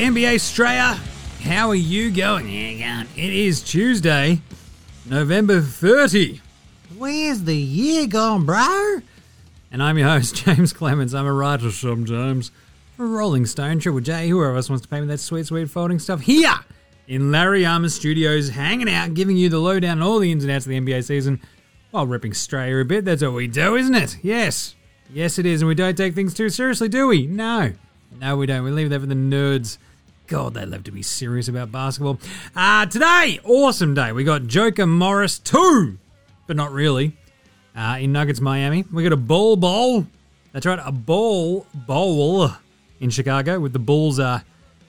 NBA Australia. How are you going? It is Tuesday, November 30. Where's the year gone, bro? And I'm your host, James Clements. I'm a writer sometimes for Rolling Stone, Triple J, whoever else wants to pay me that sweet, sweet folding stuff here in Larry Armour Studios, hanging out, giving you the lowdown on all the ins and outs of the NBA season while ripping Australia a bit. That's what we do, isn't it? Yes. Yes, it is. And we don't take things too seriously, do we? No. No, we don't. We leave that for the nerds. God, they love to be serious about basketball. Uh, today, awesome day. We got Joker Morris 2, but not really, uh, in Nuggets, Miami. We got a Ball Bowl. That's right, a Ball Bowl in Chicago with the Bulls uh,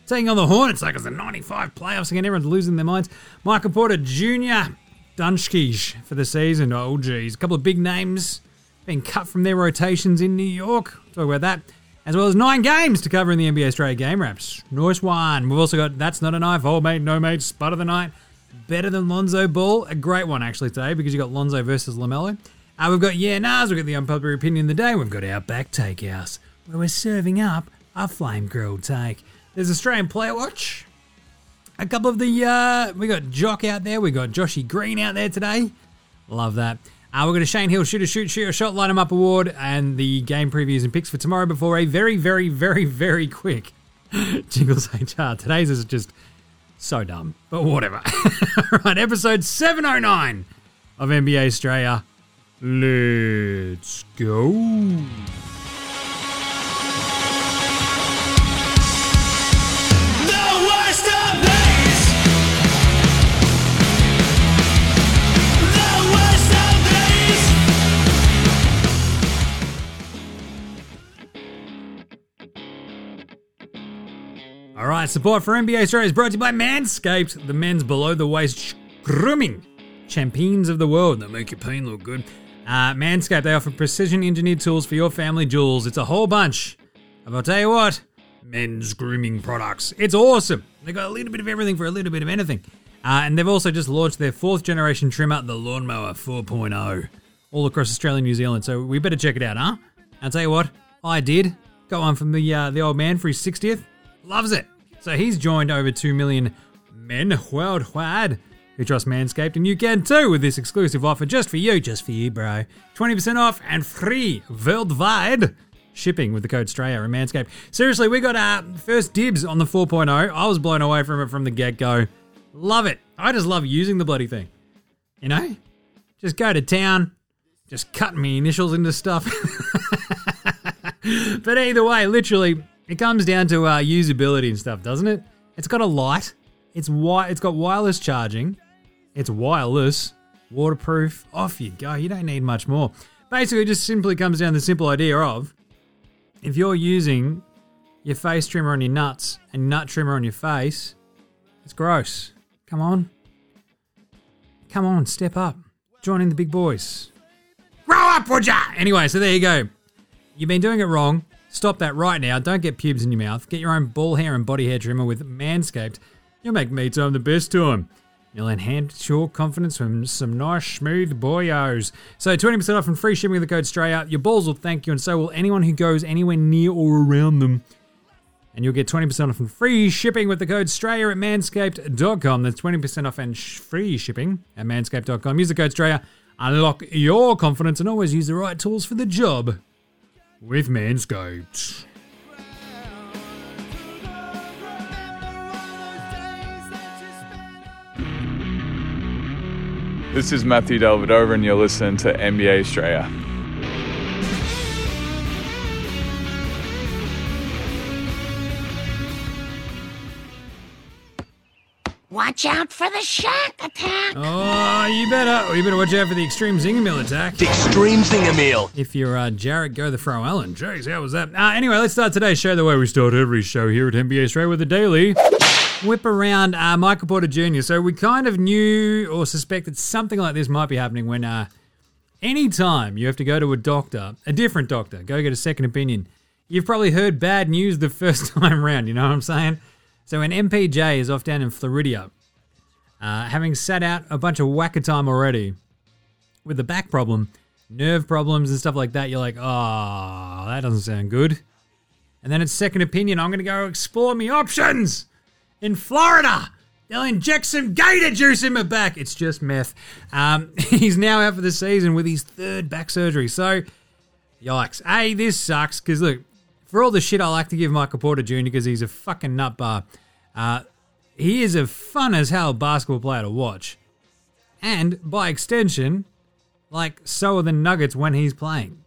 taking on the Hornets like it's the 95 playoffs again. Everyone's losing their minds. Michael Porter Jr., Dunshkish for the season. Oh, geez. A couple of big names being cut from their rotations in New York. Talk about that. As well as nine games to cover in the NBA Australia game wraps. Nice one. We've also got That's Not a Knife, Old Mate, No Mate, Spud of the Night. Better than Lonzo Ball. A great one, actually, today because you've got Lonzo versus LaMelo. Uh, we've got Yeah Nahs, we've got the unpopular opinion of the day. We've got Outback Takehouse where we're serving up a flame grilled take. There's Australian Player Watch. A couple of the, uh, we got Jock out there. We got Joshy Green out there today. Love that. Uh, we're going to Shane Heal Shoot a Shoot, Shoot a Shot, Line 'em Up Award and the game previews and picks for tomorrow before a very, very, very, very quick Jingles HR. Today's is just so dumb, but whatever. right, episode 709 of NBA Australia. Let's go. Right, support for NBA Australia is brought to you by Manscaped, the men's below the waist grooming champions of the world that make your pain look good. Uh, Manscaped, they offer precision engineered tools for your family jewels. It's a whole bunch of, I'll tell you what, men's grooming products. It's awesome. They got a little bit of everything for a little bit of anything. Uh, and they've also just launched their fourth generation trimmer, the Lawnmower 4.0, all across Australia and New Zealand. So we better check it out, huh? I'll tell you what, I did. Got one from the uh, the old man for his 60th. Loves it. So he's joined over 2 million men worldwide who trust Manscaped, and you can too with this exclusive offer just for you, just for you, bro. 20% off and free worldwide shipping with the code STRAYA and Manscaped. Seriously, we got uh, first dibs on the 4.0. I was blown away from it from the get go. Love it. I just love using the bloody thing. You know? Just go to town, just cut me initials into stuff. but either way, literally, it comes down to uh, usability and stuff, doesn't it? It's got a light. It's wi- It's got wireless charging. It's wireless, waterproof. Off you go. You don't need much more. Basically, it just simply comes down to the simple idea of if you're using your face trimmer on your nuts and nut trimmer on your face, it's gross. Come on. Come on, step up. Join in the big boys. Grow up, would ya? Anyway, so there you go. You've been doing it wrong. Stop that right now. Don't get pubes in your mouth. Get your own ball hair and body hair trimmer with Manscaped. You'll make me time the best time. You'll enhance your confidence from some nice, smooth boyos. So 20% off and free shipping with the code STRAYA. Your balls will thank you, and so will anyone who goes anywhere near or around them. And you'll get 20% off and free shipping with the code STRAYA at manscaped.com. That's 20% off and sh- free shipping at manscaped.com. Use the code STRAYA. Unlock your confidence and always use the right tools for the job with Manscaped. This is Matthew Dellavedova, and you're listening to NBA Australia. Watch out for the shark attack. Oh, you better, you better watch out for the extreme zinger mill attack. Extreme Zinger Meal. If you're uh, Jarrett, go the Fro Allen. Jeez, how was that? Uh, anyway, let's start today's show the way we start every show here at NBA Australia with a daily whip around uh, Michael Porter Jr. So we kind of knew or suspected something like this might be happening when uh, anytime you have to go to a doctor, a different doctor, go get a second opinion, you've probably heard bad news the first time round. You know what I'm saying? So when MPJ is off down in Florida, uh, having sat out a bunch of whacker time already with the back problem, nerve problems and stuff like that, you're like, oh, that doesn't sound good. And then it's second opinion. I'm going to go explore me options in Florida. They'll inject some gator juice in my back. It's just meth. Um, he's now out for the season with his third back surgery. So, yikes. A, this sucks because look, for all the shit I like to give Michael Porter Jr. because he's a fucking nut bar, uh, he is a fun as hell basketball player to watch. And by extension, like, so are the Nuggets when he's playing.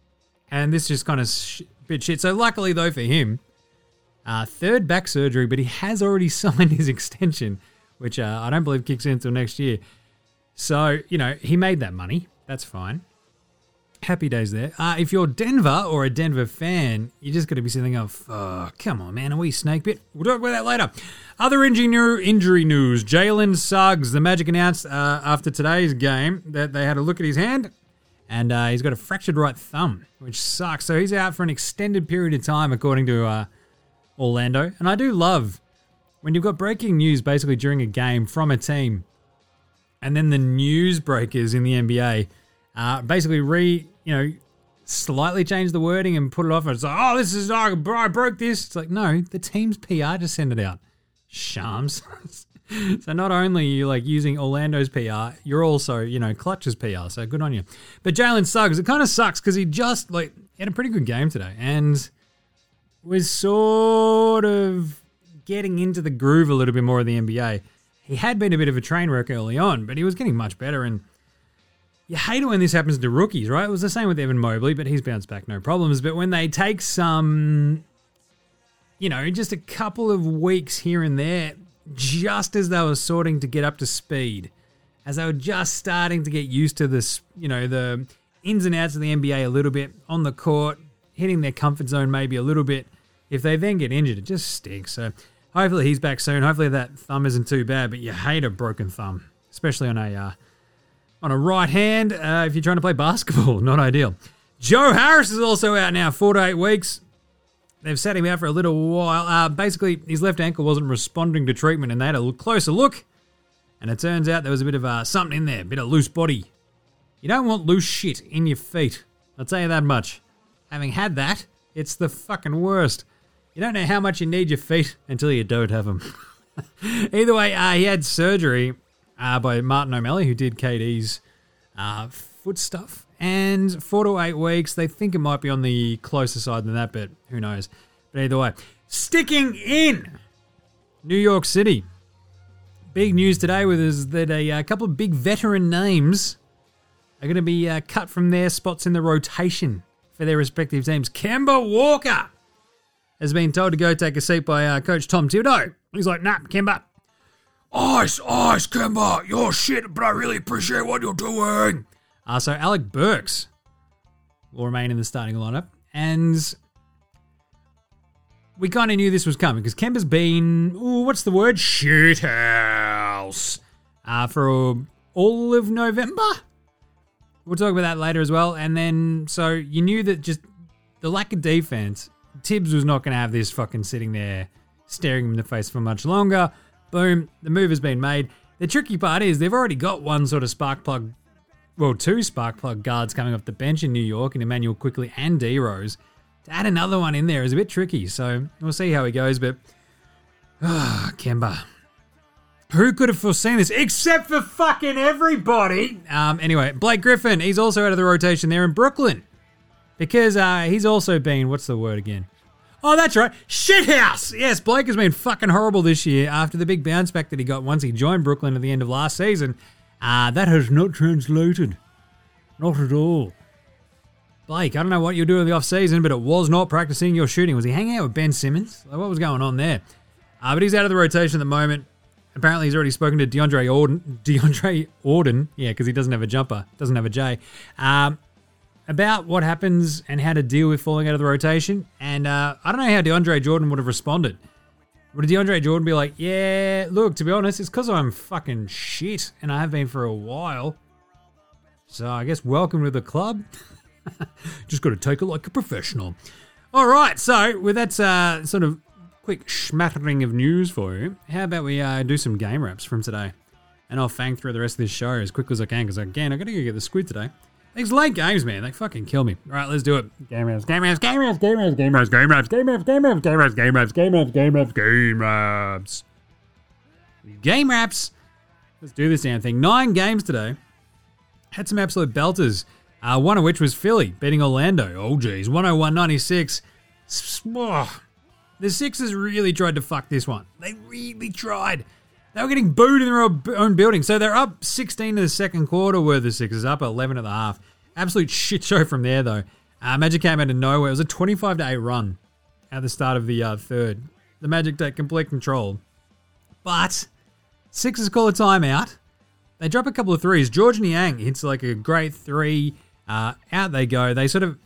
And this just kind of sh- bit shit. So, luckily, though, for him, uh, third back surgery, but he has already signed his extension, which uh, I don't believe kicks in until next year. So, you know, he made that money. That's fine. Happy days there. Uh, if you're Denver or a Denver fan, you're just going to be sitting up. Oh, come on, man. Are we snake bit? We'll talk about that later. Other injury, injury news. Jalen Suggs, the Magic announced uh, after today's game that they had a look at his hand and uh, he's got a fractured right thumb, which sucks. So he's out for an extended period of time, according to uh, Orlando. And I do love when you've got breaking news basically during a game from a team, and then the news breakers in the NBA uh, basically re you know slightly change the wording and put it off. And it's like, oh, this is oh, bro, I broke this. It's like no, the team's PR just send it out. Shams. so not only you like using Orlando's PR, you're also you know Klutch's PR. So good on you. But Jalen Suggs, it kind of sucks because he just like had a pretty good game today and was sort of getting into the groove a little bit more of the NBA. He had been a bit of a train wreck early on, but he was getting much better. And you hate it when this happens to rookies, right? It was the same with Evan Mobley, but he's bounced back, no problems. But when they take some, you know, just a couple of weeks here and there, just as they were sorting to get up to speed, as they were just starting to get used to this, you know, the ins and outs of the NBA a little bit on the court, hitting their comfort zone maybe a little bit. If they then get injured, it just stinks. So hopefully he's back soon. Hopefully that thumb isn't too bad, but you hate a broken thumb, especially on a uh, on a right hand uh, if you're trying to play basketball. Not ideal. Joe Harris is also out now, four to eight weeks. They've set him out for a little while. Uh, basically, his left ankle wasn't responding to treatment, and they had a closer look. And it turns out there was a bit of uh, something in there, a bit of loose body. You don't want loose shit in your feet. I'll tell you that much. Having had that, it's the fucking worst. You don't know how much you need your feet until you don't have them. Either way, uh, he had surgery uh, by Martin O'Malley, who did KD's uh, foot stuff. And four to eight weeks, they think it might be on the closer side than that, but who knows. But either way, sticking in New York City. Big news today with is that a, uh couple of big veteran names are going to be uh, cut from their spots in the rotation for their respective teams. Kemba Walker has been told to go take a seat by uh, Coach Tom Thibodeau. He's like, nah, Kemba, Ice, ice, Kemba, you're shit, but I really appreciate what you're doing. Uh, so Alec Burks will remain in the starting lineup, and we kind of knew this was coming because Kemba's been, ooh, what's the word? Shithouse uh, for all of November. We'll talk about that later as well. And then, so you knew that just the lack of defense, Thibs was not going to have this fucking sitting there staring him in the face for much longer. Boom, the move has been made. The tricky part is they've already got one sort of spark plug, well, two spark plug guards coming off the bench in New York, and Immanuel Quickley and D Rose. To add another one in there is a bit tricky, so we'll see how he goes. But ah, Kemba, who could have foreseen this except for fucking everybody? Um, anyway, Blake Griffin, he's also out of the rotation there in Brooklyn because uh, he's also been what's the word again? Oh, that's right. Shithouse. Yes, Blake has been fucking horrible this year after the big bounce back that he got once he joined Brooklyn at the end of last season. Uh, that has not translated. Not at all. Blake, I don't know what you're doing in the off season, but it was not practicing your shooting. Was he hanging out with Ben Simmons? Like, what was going on there? Uh, but he's out of the rotation at the moment. Apparently, he's already spoken to DeAndre Auden. DeAndre Auden, yeah, because he doesn't have a jumper, doesn't have a J. Um, about what happens and how to deal with falling out of the rotation. And uh, I don't know how DeAndre Jordan would have responded. Would DeAndre Jordan be like, yeah, look, to be honest, it's because I'm fucking shit and I have been for a while. So I guess welcome to the club. Just got to take it like a professional. All right, so with that uh, sort of quick smattering of news for you, how about we uh, do some game wraps from today? And I'll fang through the rest of this show as quickly as I can because again, I got to go get the squid today. These late games, man, they fucking kill me. All right, let's do it. Game wraps, game wraps, game wraps, game wraps, game wraps, game wraps, game wraps, game wraps, game wraps, game wraps, game wraps, game wraps, game wraps. Game wraps. Let's do this damn thing. Nine games today. Had some absolute belters. Uh, one of which was Philly beating Orlando. Oh, geez. 101 96. The Sixers really tried to fuck this one. They really tried. They were getting booed in their own building. So they're up 16 to the second quarter, were the Sixers up 11 at the half. Absolute shit show from there, though. Uh, Magic came out of nowhere. It was a 25 to 8 run at the start of the uh, third. The Magic take complete control. But Sixers call a timeout. They drop a couple of threes. George Niang hits like a great three. Uh, out they go. They sort of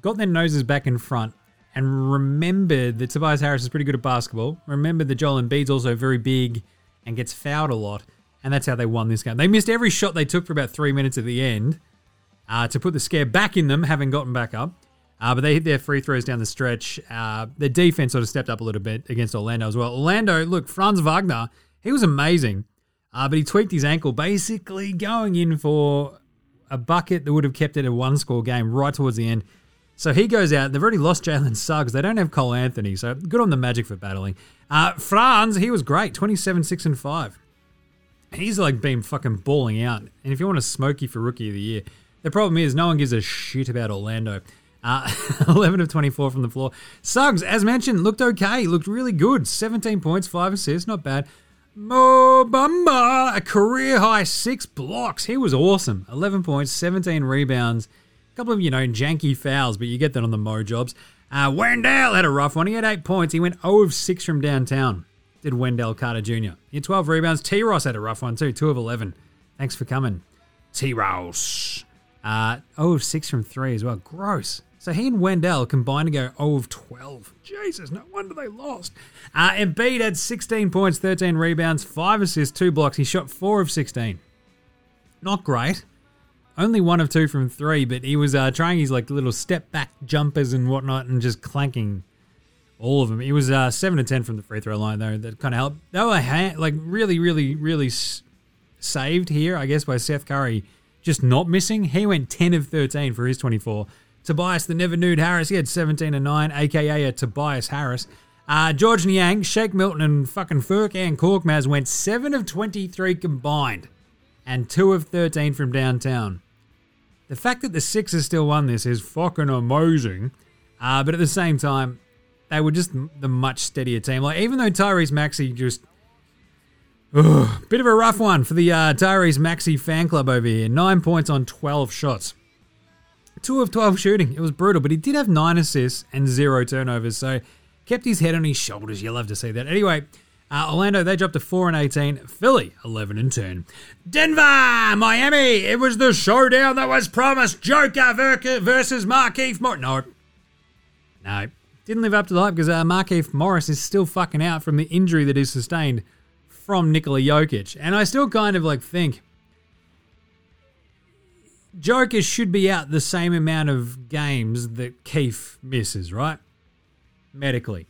got their noses back in front and remembered that Tobias Harris is pretty good at basketball. Remembered that Joel Embiid's also very big and gets fouled a lot. And that's how they won this game. They missed every shot they took for about three minutes at the end uh, to put the scare back in them, having gotten back up. Uh, but they hit their free throws down the stretch. Uh, their defense sort of stepped up a little bit against Orlando as well. Orlando, look, Franz Wagner, he was amazing, uh, but he tweaked his ankle, basically going in for a bucket that would have kept it a one score game right towards the end. So he goes out. They've already lost Jalen Suggs. They don't have Cole Anthony. So good on the Magic for battling. Uh, Franz, he was great 27, 6, and 5. He's like been fucking balling out. And if you want a smoky for Rookie of the Year, the problem is no one gives a shit about Orlando. Uh, 11 of 24 from the floor. Suggs, as mentioned, looked okay. Looked really good. 17 points, 5 assists, not bad. Mo Bamba, a career high six blocks. He was awesome. 11 points, 17 rebounds. A couple of, you know, janky fouls, but you get that on the Mo jobs. Uh, Wendell had a rough one. He had eight points. He went 0 of 6 from downtown. Did Wendell Carter Jr. He had 12 rebounds. T Ross had a rough one too, 2 of 11. Thanks for coming. T Ross. Uh, 0 of 6 from 3 as well. Gross. So he and Wendell combined to go 0 of 12. Jesus, no wonder they lost. Uh, Embiid had 16 points, 13 rebounds, 5 assists, 2 blocks. He shot 4 of 16. Not great. Only 1 of 2 from 3, but he was uh, trying his like little step back jumpers and whatnot and just clanking all of them. He was uh, 7 to 10 from the free throw line, though. That kind of helped. They were ha- like really, really, really s- saved here, I guess, by Seth Curry just not missing. He went 10 of 13 for his 24. Tobias the Never Nude Harris, he had 17 and 9, aka a Tobias Harris. Uh, George Niang, Shake Milton, and fucking Furkan Korkmaz went 7 of 23 combined and 2 of 13 from downtown. The fact that the Sixers still won this is fucking amazing. Uh, but at the same time, they were just the much steadier team. Like even though Tyrese Maxey just Ugh, bit of a rough one for the uh, Tyrese Maxey fan club over here. Nine points on 12 shots. Two of 12 shooting. It was brutal, but he did have nine assists and zero turnovers, so kept his head on his shoulders. You love to see that. Anyway, uh, Orlando, they dropped to 4 and 18. Philly, 11 and 10. Denver, Miami. It was the showdown that was promised. Joker ver- versus Markieff Morris. No. No. Didn't live up to the hype because uh, Markieff Morris is still fucking out from the injury that he sustained from Nikola Jokic. And I still kind of like think Jokic should be out the same amount of games that Keith misses, right? Medically.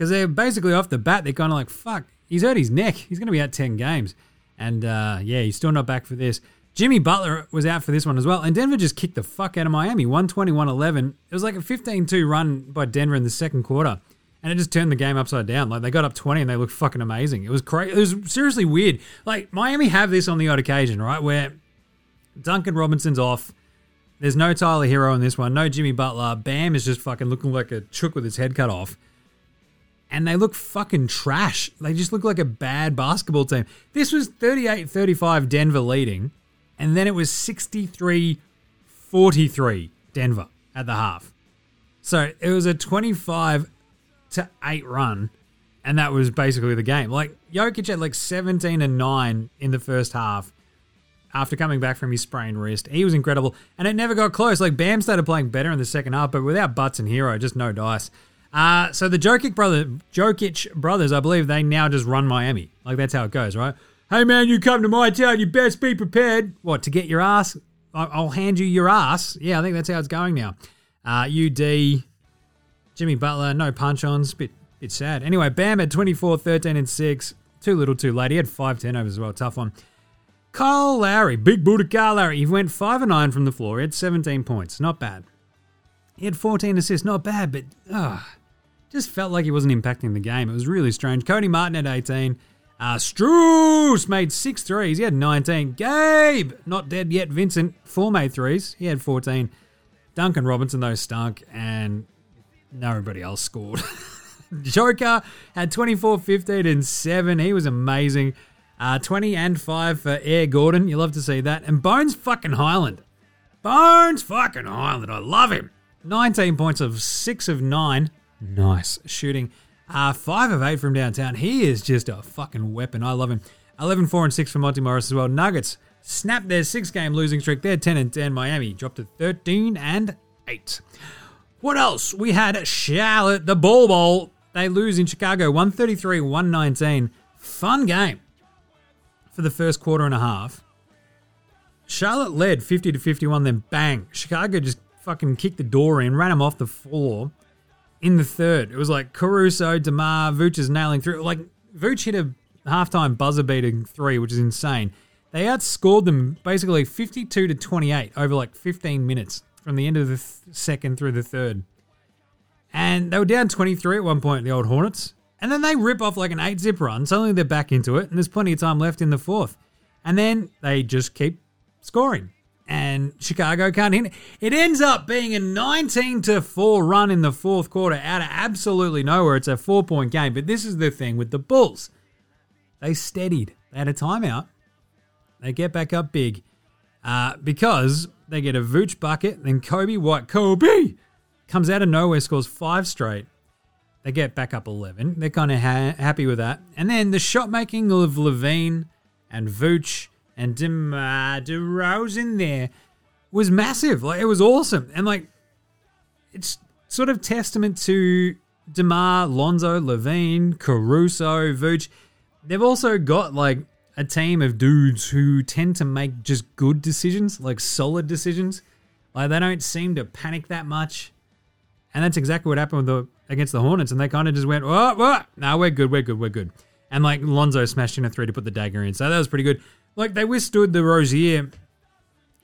Because they're basically off the bat, they're kind of like, fuck, he's hurt his neck. He's going to be out 10 games. And uh, yeah, he's still not back for this. Jimmy Butler was out for this one as well. And Denver just kicked the fuck out of Miami 121 11. It was like a 15 2 run by Denver in the second quarter. And it just turned the game upside down. Like they got up 20 and they looked fucking amazing. It was crazy. It was seriously weird. Like Miami have this on the odd occasion, right? Where Duncan Robinson's off. There's no Tyler Herro in this one. No Jimmy Butler. Bam is just fucking looking like a chook with his head cut off. And they look fucking trash. They just look like a bad basketball team. This was 38 35 Denver leading. And then it was 63 43 Denver at the half. So it was a 25 to 8 run. And that was basically the game. Like Jokic had like 17 and 9 in the first half after coming back from his sprained wrist. He was incredible, and it never got close. Like Bam started playing better in the second half, but without Butts and Herro, just no dice. Uh, so the Jokic brother, Jokic brothers, I believe they now just run Miami. Like that's how it goes, right? Hey man, you come to my town, you best be prepared. What to get your ass? I'll hand you your ass. Yeah, I think that's how it's going now. Uh, UD, Jimmy Butler, no punch ons, bit bit sad. Anyway, Bam at 24, 13, and 6. Too little, too late. He had five turnovers as well. Tough one. Kyle Lowry, big booty Kyle Lowry. He went 5 and 9 from the floor. He had 17 points. Not bad. He had 14 assists. Not bad, but uh, just felt like he wasn't impacting the game. It was really strange. Cody Martin had 18. Uh, Strus made six threes. He had 19. Gabe, not dead yet. Vincent, four made threes. He had 14. Duncan Robinson, though, stunk, and nobody else scored. Joker had 24, 15, and 7. He was amazing. Uh, 20 and 5 for Air Gordon. You love to see that. And Bones fucking Hyland. Bones fucking Hyland. I love him. 19 points of 6 of 9. Nice shooting. Uh, 5 of 8 from downtown. He is just a fucking weapon. I love him. 11, 4, and 6 for Monty Morris as well. Nuggets snapped their six game losing streak. They're 10 and 10. Miami dropped to 13 and 8. What else? We had Charlotte, the Ball Bowl. They lose in Chicago 133 119. Fun game for the first quarter and a half. Charlotte led 50 to 51, then bang. Chicago just fucking kicked the door in, ran them off the floor in the third. It was like Caruso, DeMar, Vooch is nailing through. Like, Vooch hit a halftime buzzer beating three, which is insane. They outscored them basically 52 to 28 over like 15 minutes from the end of the th- second through the third. And they were down 23 at one point, the old Hornets. And then they rip off like an eight zip run. Suddenly they're back into it, and there's plenty of time left in the fourth. And then they just keep scoring. And Chicago can't hit. it. Ends up being a 19 to 4 run in the fourth quarter out of absolutely nowhere. It's a four point game. But this is the thing with the Bulls. They steadied. They had a timeout. They get back up big uh, because they get a Vooch bucket. Then Coby White, Kobe, comes out of nowhere, scores five straight. They get back up 11. They're kind of ha- happy with that. And then the shot making of LaVine and Vooch and DeMar DeRozan there was massive. Like, it was awesome. And, like, it's sort of testament to DeMar, Lonzo, LaVine, Caruso, Vooch. They've also got, like, a team of dudes who tend to make just good decisions, like solid decisions. Like, they don't seem to panic that much. And that's exactly what happened with the against the Hornets, and they kind of just went, "Oh, oh no, we're good, we're good, we're good." And like Lonzo smashed in a three to put the dagger in, so that was pretty good. Like they withstood the Rozier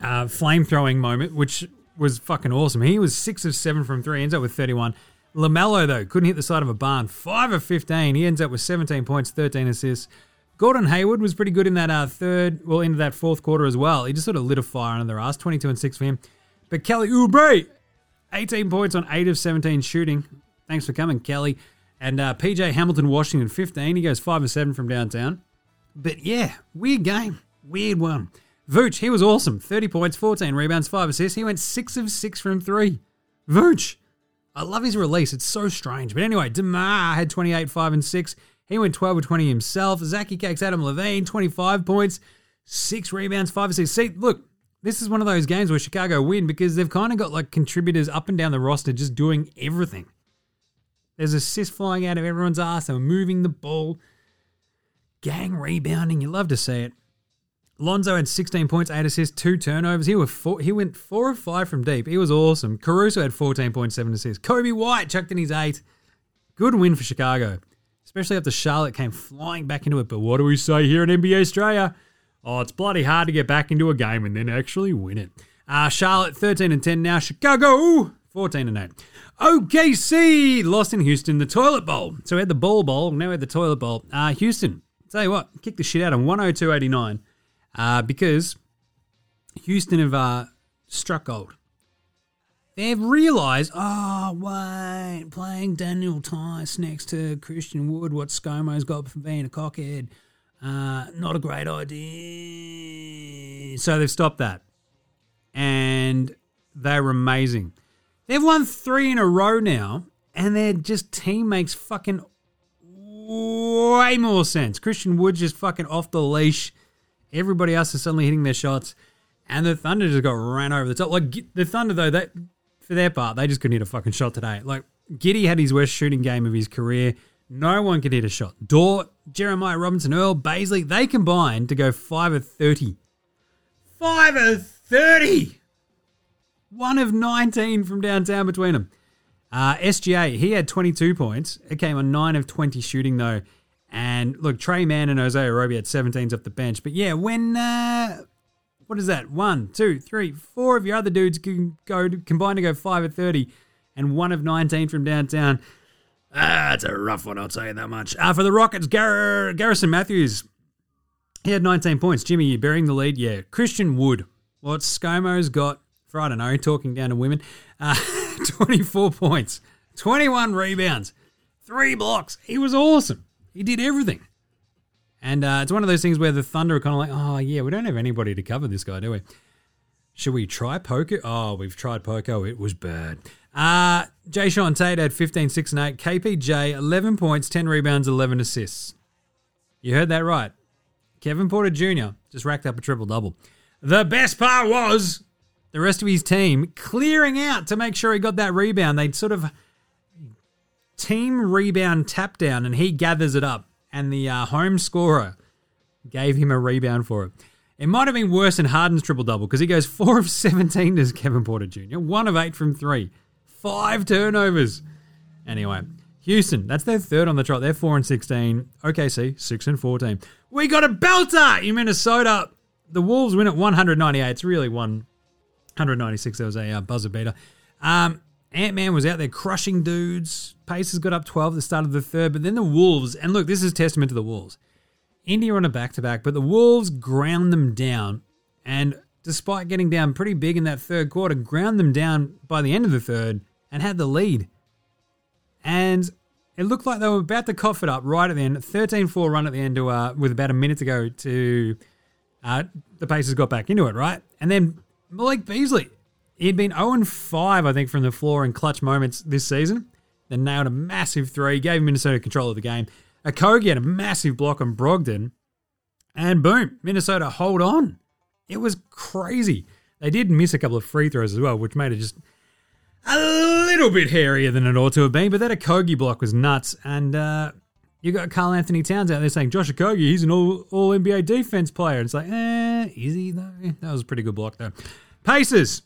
uh, flame throwing moment, which was fucking awesome. He was six of seven from three, ends up with thirty-one. Lamelo though couldn't hit the side of a barn, five of fifteen. He ends up with seventeen points, thirteen assists. Gordon Hayward was pretty good in that uh, third, well, into that fourth quarter as well. He just sort of lit a fire under their ass, twenty-two and six for him. But Kelly Oubre, 18 points on 8 of 17 shooting. Thanks for coming, Kelly. And uh, PJ Hamilton, Washington, 15. He goes 5 of 7 from downtown. But yeah, weird game. Weird one. Vooch, he was awesome. 30 points, 14 rebounds, 5 assists. He went 6 of 6 from 3. Vooch. I love his release. It's so strange. But anyway, DeMar had 28, 5 and 6. He went 12 of 20 himself. Zachy Cakes Adam Levine, 25 points, 6 rebounds, 5 assists. See, look, this is one of those games where Chicago win because they've kind of got like contributors up and down the roster just doing everything. There's assists flying out of everyone's ass. They're moving the ball. Gang rebounding. You love to see it. Lonzo had 16 points, 8 assists, 2 turnovers. He, were four, he went 4 of 5 from deep. He was awesome. Caruso had 14.7 assists. Coby White chucked in his 8. Good win for Chicago, especially after Charlotte came flying back into it. But what do we say here in NBA Australia? Oh, it's bloody hard to get back into a game and then actually win it. Uh, Charlotte 13 and 10 now. Chicago 14 and 8. OKC lost in Houston, the toilet bowl. So we had the ball bowl, now we had the toilet bowl. Uh, Houston, tell you what, kicked the shit out of 102.89 uh, because Houston have uh, struck gold. They've realised, oh, wait, playing Daniel Theis next to Christian Wood, what ScoMo's got for being a cockhead. Uh, not a great idea. So they've stopped that. And they're amazing. They've won three in a row now, and their just team makes fucking way more sense. Christian Wood just fucking off the leash. Everybody else is suddenly hitting their shots, and the Thunder just got ran over the top. Like the Thunder, though, they for their part, they just couldn't hit a fucking shot today. Like Giddey had his worst shooting game of his career. No one could hit a shot. Dort, Jeremiah Robinson, Earl, Bazley, they combined to go five of thirty. Five of thirty. One of 19 from downtown between them. Uh, SGA, he had 22 points. It came on 9 of 20 shooting, though. And look, Tre Mann and Isaiah Roby had 17s off the bench. But yeah, when uh, what is that? One, two, three, four of your other dudes can go combine to go five at 30, and one of 19 from downtown. Ah, a rough one, I'll tell you that much. Uh, for the Rockets, Gar- Garrison Matthews, he had 19 points. Jimmy, you're bearing the lead? Yeah. Christian Wood, what ScoMo's got for, I don't know, talking down to women, uh, 24 points, 21 rebounds, three blocks. He was awesome. He did everything. And uh, it's one of those things where the Thunder are kind of like, oh, yeah, we don't have anybody to cover this guy, do we? Should we try Poker? Oh, we've tried Poku. It was bad. Uh, Jae'Sean Tate had 15, 6, and 8. KPJ, 11 points, 10 rebounds, 11 assists. You heard that right. Kevin Porter Jr. just racked up a triple double. The best part was the rest of his team clearing out to make sure he got that rebound. They'd sort of team rebound tap down, and he gathers it up. And the uh, home scorer gave him a rebound for it. It might have been worse than Harden's triple double because he goes 4 of 17 to Kevin Porter Jr., 1 of 8 from 3, 5 turnovers. Anyway, Houston, that's their third on the trot. They're 4 and 16. OKC, 6 and 14. We got a belter in Minnesota. The Wolves win at 198. It's really 196. There was a uh, buzzer beater. Um, Ant Man was out there crushing dudes. Pacers got up 12 at the start of the third, but then the Wolves, and look, this is testament to the Wolves. India on a back to back, but the Wolves ground them down. And despite getting down pretty big in that third quarter, ground them down by the end of the third and had the lead. And it looked like they were about to cough it up right at the end. 13 4 run at the end to, uh, with about a minute to go to. Uh, the Pacers got back into it, right? And then Malik Beasley, he'd been 0 5, I think, from the floor in clutch moments this season. Then nailed a massive three, gave Minnesota control of the game. Okogie had a massive block on Brogdon. And boom, Minnesota hold on. It was crazy. They did miss a couple of free throws as well, which made it just a little bit hairier than it ought to have been. But that Okogie block was nuts. And uh, you got Karl-Anthony Towns out there saying, Josh Okogie, he's an all, NBA defense player. It's like, eh, is he though? That was a pretty good block though. Pacers,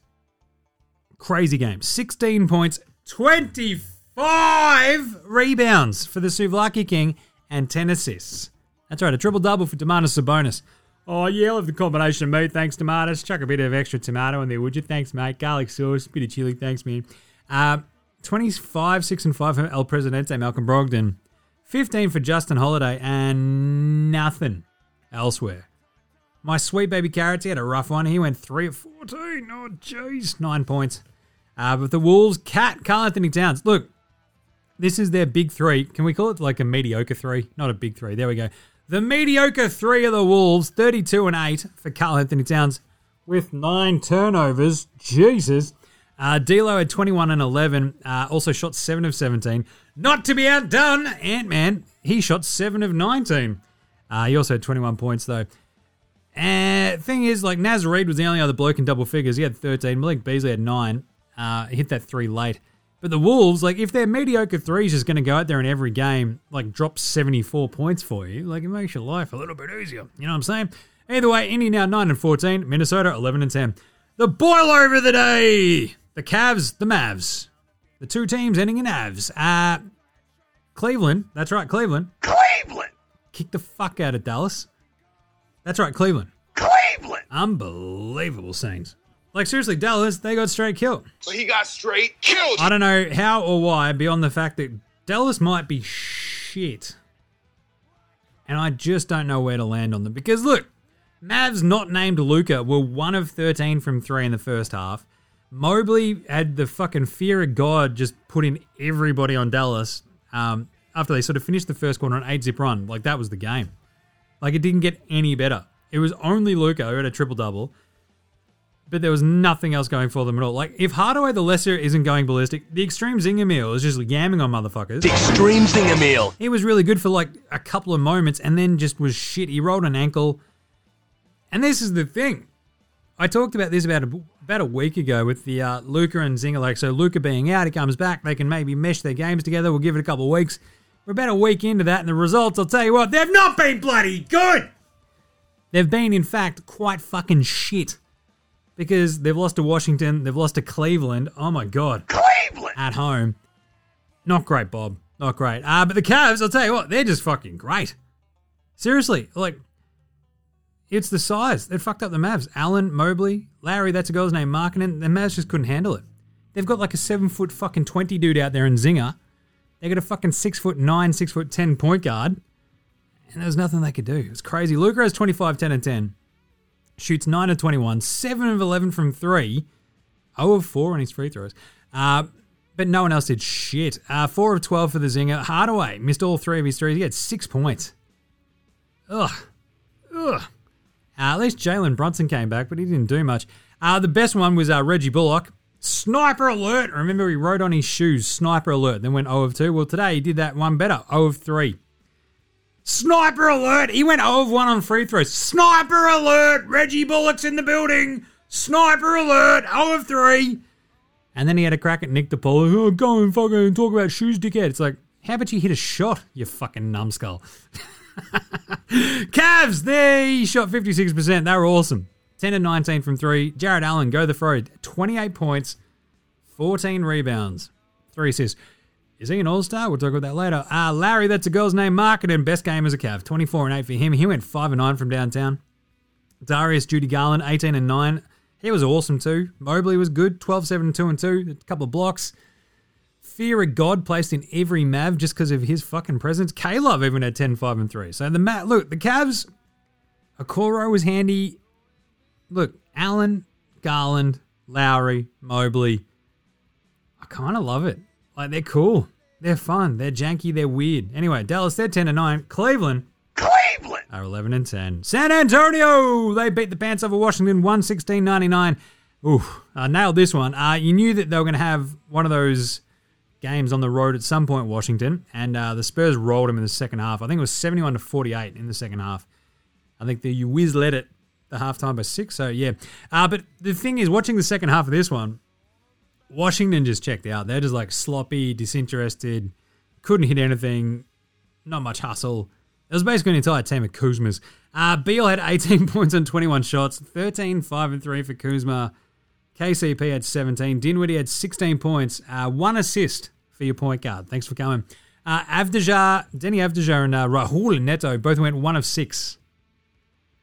crazy game. 16 points, 25 rebounds for the Souvlaki King, and 10 assists. That's right, a triple double for Domantas Sabonis. Oh, yeah, I love the combination of meat. Thanks, Domantas. Chuck a bit of extra tomato in there, would you? Thanks, mate. Garlic sauce, bit of chili. Thanks, man. Uh, 25, 6, and 5 for El Presidente, Malcolm Brogdon. 15 for Justin Holiday, and nothing elsewhere. My sweet baby Carrots, he had a rough one. He went 3 of 14. Oh, jeez. Nine points. Uh, but the Wolves, Cat, Karl-Anthony Towns. Look, this is their big three. Can we call it like a mediocre three? Not a big three. There we go. The mediocre three of the Wolves, 32 and 8 for Karl-Anthony Towns with nine turnovers. Jesus. Uh, D'Lo had 21 and 11. Uh, also shot 7 of 17. Not to be outdone, Ant-Man. He shot 7 of 19. Uh, he also had 21 points, though. And thing is, like, Naz was the only other bloke in double figures. He had 13. Malik Beasley had 9. Uh, hit that 3 late. But the Wolves, like, if their mediocre threes is going to go out there in every game, like, drop 74 points for you, like, it makes your life a little bit easier. You know what I'm saying? Either way, Indy now 9 and 14, Minnesota 11 and 10. The boil over of the day! The Cavs, the Mavs. The two teams ending in Avs. Uh, Cleveland, that's right, Cleveland. Cleveland! Kick the fuck out of Dallas. That's right, Cleveland. Cleveland! Unbelievable scenes. Like, seriously, Dallas, they got straight killed. So he got straight killed. I don't know how or why, beyond the fact that Dallas might be shit. And I just don't know where to land on them. Because look, Mavs not named Luka were one of 13 from three in the first half. Mobley had the fucking fear of God just putting everybody on Dallas um, after they sort of finished the first quarter on 8 zip run. Like, that was the game. Like, it didn't get any better. It was only Luka who had a triple double but there was nothing else going for them at all. Like, if Hardaway the Lesser isn't going ballistic, the Extreme Zinger Meal is just yamming on motherfuckers. Extreme Zinger Meal. He was really good for like a couple of moments and then just was shit. He rolled an ankle. And this is the thing. I talked about this about a, about a week ago with the uh, Luka and Zinger. Like, so Luka being out, he comes back. They can maybe mesh their games together. We'll give it a couple of weeks. We're about a week into that, and the results, I'll tell you what, they've not been bloody good. They've been, in fact, quite fucking shit because they've lost to Washington, they've lost to Cleveland. Oh my god, Cleveland! at home, not great, Bob. not great. Uh, but the Cavs, I'll tell you what, they're just fucking great. Seriously, like, it's the size. They fucked up the Mavs. Allen, Mobley, Larry, that's a girl's name, Markkanen. The Mavs just couldn't handle it. They've got like a seven foot fucking 20 dude out there in Zinger. They got a fucking six foot nine, six foot 10 point guard. And there was nothing they could do. It was crazy. Luka has 25, 10, and 10. Shoots 9 of 21, 7 of 11 from 3, 0 of 4 on his free throws. Uh, but no one else did shit. Uh, 4 of 12 for the Zinger. Hardaway missed all three of his threes. He had 6 points. Ugh. Ugh. Uh, at least Jalen Brunson came back, but he didn't do much. Uh, the best one was uh, Reggie Bullock. Sniper alert! Remember, he wrote on his shoes, sniper alert, then went 0 of 2. Well, today he did that one better, 0 of 3. Sniper alert! He went 0 of 1 on free throws. Sniper alert! Reggie Bullock's in the building! Sniper alert! 0 of 3. And then he had a crack at Nick DePaula. Oh, go and fucking talk about shoes, dickhead. It's like, how about you hit a shot, you fucking numbskull? Cavs, they shot 56%. They were awesome. 10 and 19 from three. Jarrett Allen, go the throw. 28 points, 14 rebounds, three assists. Is he an all star? We'll talk about that later. Uh, Larry, that's a girl's name, Markkanen. Best game as a Cav. 24 and 8 for him. He went 5 and 9 from downtown. Darius Judy Garland, 18 and 9. He was awesome too. Mobley was good, 12 7 2 and 2. A couple of blocks. Fear of God placed in every Mav just because of his fucking presence. K-Love even had 10, 5, and 3. So the Matt, look, the Cavs, Okoro was handy. Look, Allen, Garland, Lowry, Mobley. I kind of love it. Like, they're cool. They're fun. They're janky. They're weird. Anyway, Dallas, they're 10 and 9. Cleveland Cleveland. are 11 and 10. San Antonio, they beat the pants over Washington 116 99. Ooh, I nailed this one. Uh, you knew that they were going to have one of those games on the road at some point, Washington, and uh, the Spurs rolled them in the second half. I think it was 71 to 48 in the second half. I think the Wiz led it the halftime by six. So yeah, uh, but the thing is, watching the second half of this one, Washington just checked out. They're just like sloppy, disinterested, couldn't hit anything, not much hustle. It was basically an entire team of Kuzmas. Uh, Beal had 18 points on 21 shots, 13, 5, and 3 for Kuzma. KCP had 17. Dinwiddie had 16 points, uh, one assist for your point guard. Thanks for coming. Uh, Avdija, Deni Avdija and uh, Raul Neto both went one of six.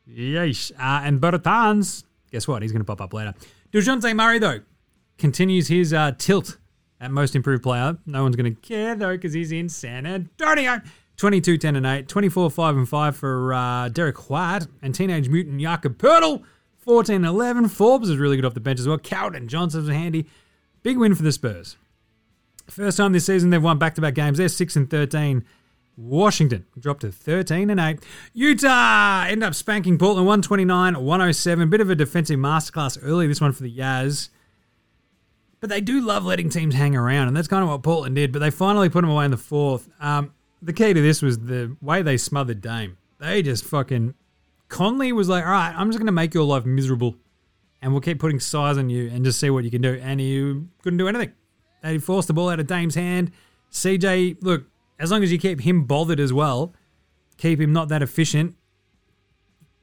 Yeesh. Uh, and Bertans, guess what? He's going to pop up later. DeJounte Murray, though, continues his uh, tilt at most improved player. No one's going to care, though, because he's in San Antonio. 22, 10, and 8. 24, 5, and 5 for uh, Derrick White and Teenage Mutant Jakob Poeltl. 14, 11. Forbes is really good off the bench as well. Keldon Johnson was handy. Big win for the Spurs. First time this season they've won back-to-back games. They're 6 and 13. Washington dropped to 13 and 8. Utah end up spanking Portland 129 107. Bit of a defensive masterclass early, this one for the Yaz. But they do love letting teams hang around, and that's kind of what Portland did. But they finally put them away in the fourth. Um, the key to this was the way they smothered Dame. They just fucking. Conley was like, all right, I'm just going to make your life miserable, and we'll keep putting size on you and just see what you can do. And he couldn't do anything. They forced the ball out of Dame's hand. CJ, look, as long as you keep him bothered as well, keep him not that efficient,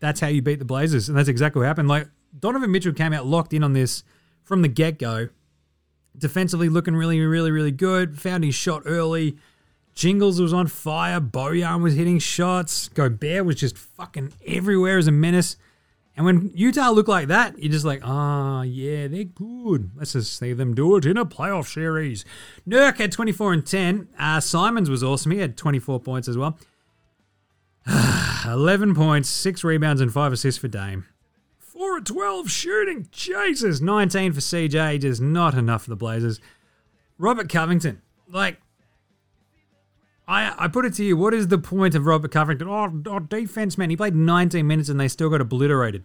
that's how you beat the Blazers. And that's exactly what happened. Like, Donovan Mitchell came out locked in on this from the get go. Defensively looking really, really, really good. Found his shot early. Jingles was on fire. Bojan was hitting shots. Gobert was just fucking everywhere as a menace. And when Utah look like that, you're just like, ah, oh, yeah, they're good. Let's just see them do it in a playoff series. Nurk had 24 and 10. Uh, Simons was awesome. He had 24 points as well. 11 points, 6 rebounds, and 5 assists for Dame. 4 of 12 shooting. Jesus. 19 for CJ. Just not enough for the Blazers. Robert Covington. Like, I, I put it to you, what is the point of Robert Covington? Oh, oh, defense, man. He played 19 minutes and they still got obliterated.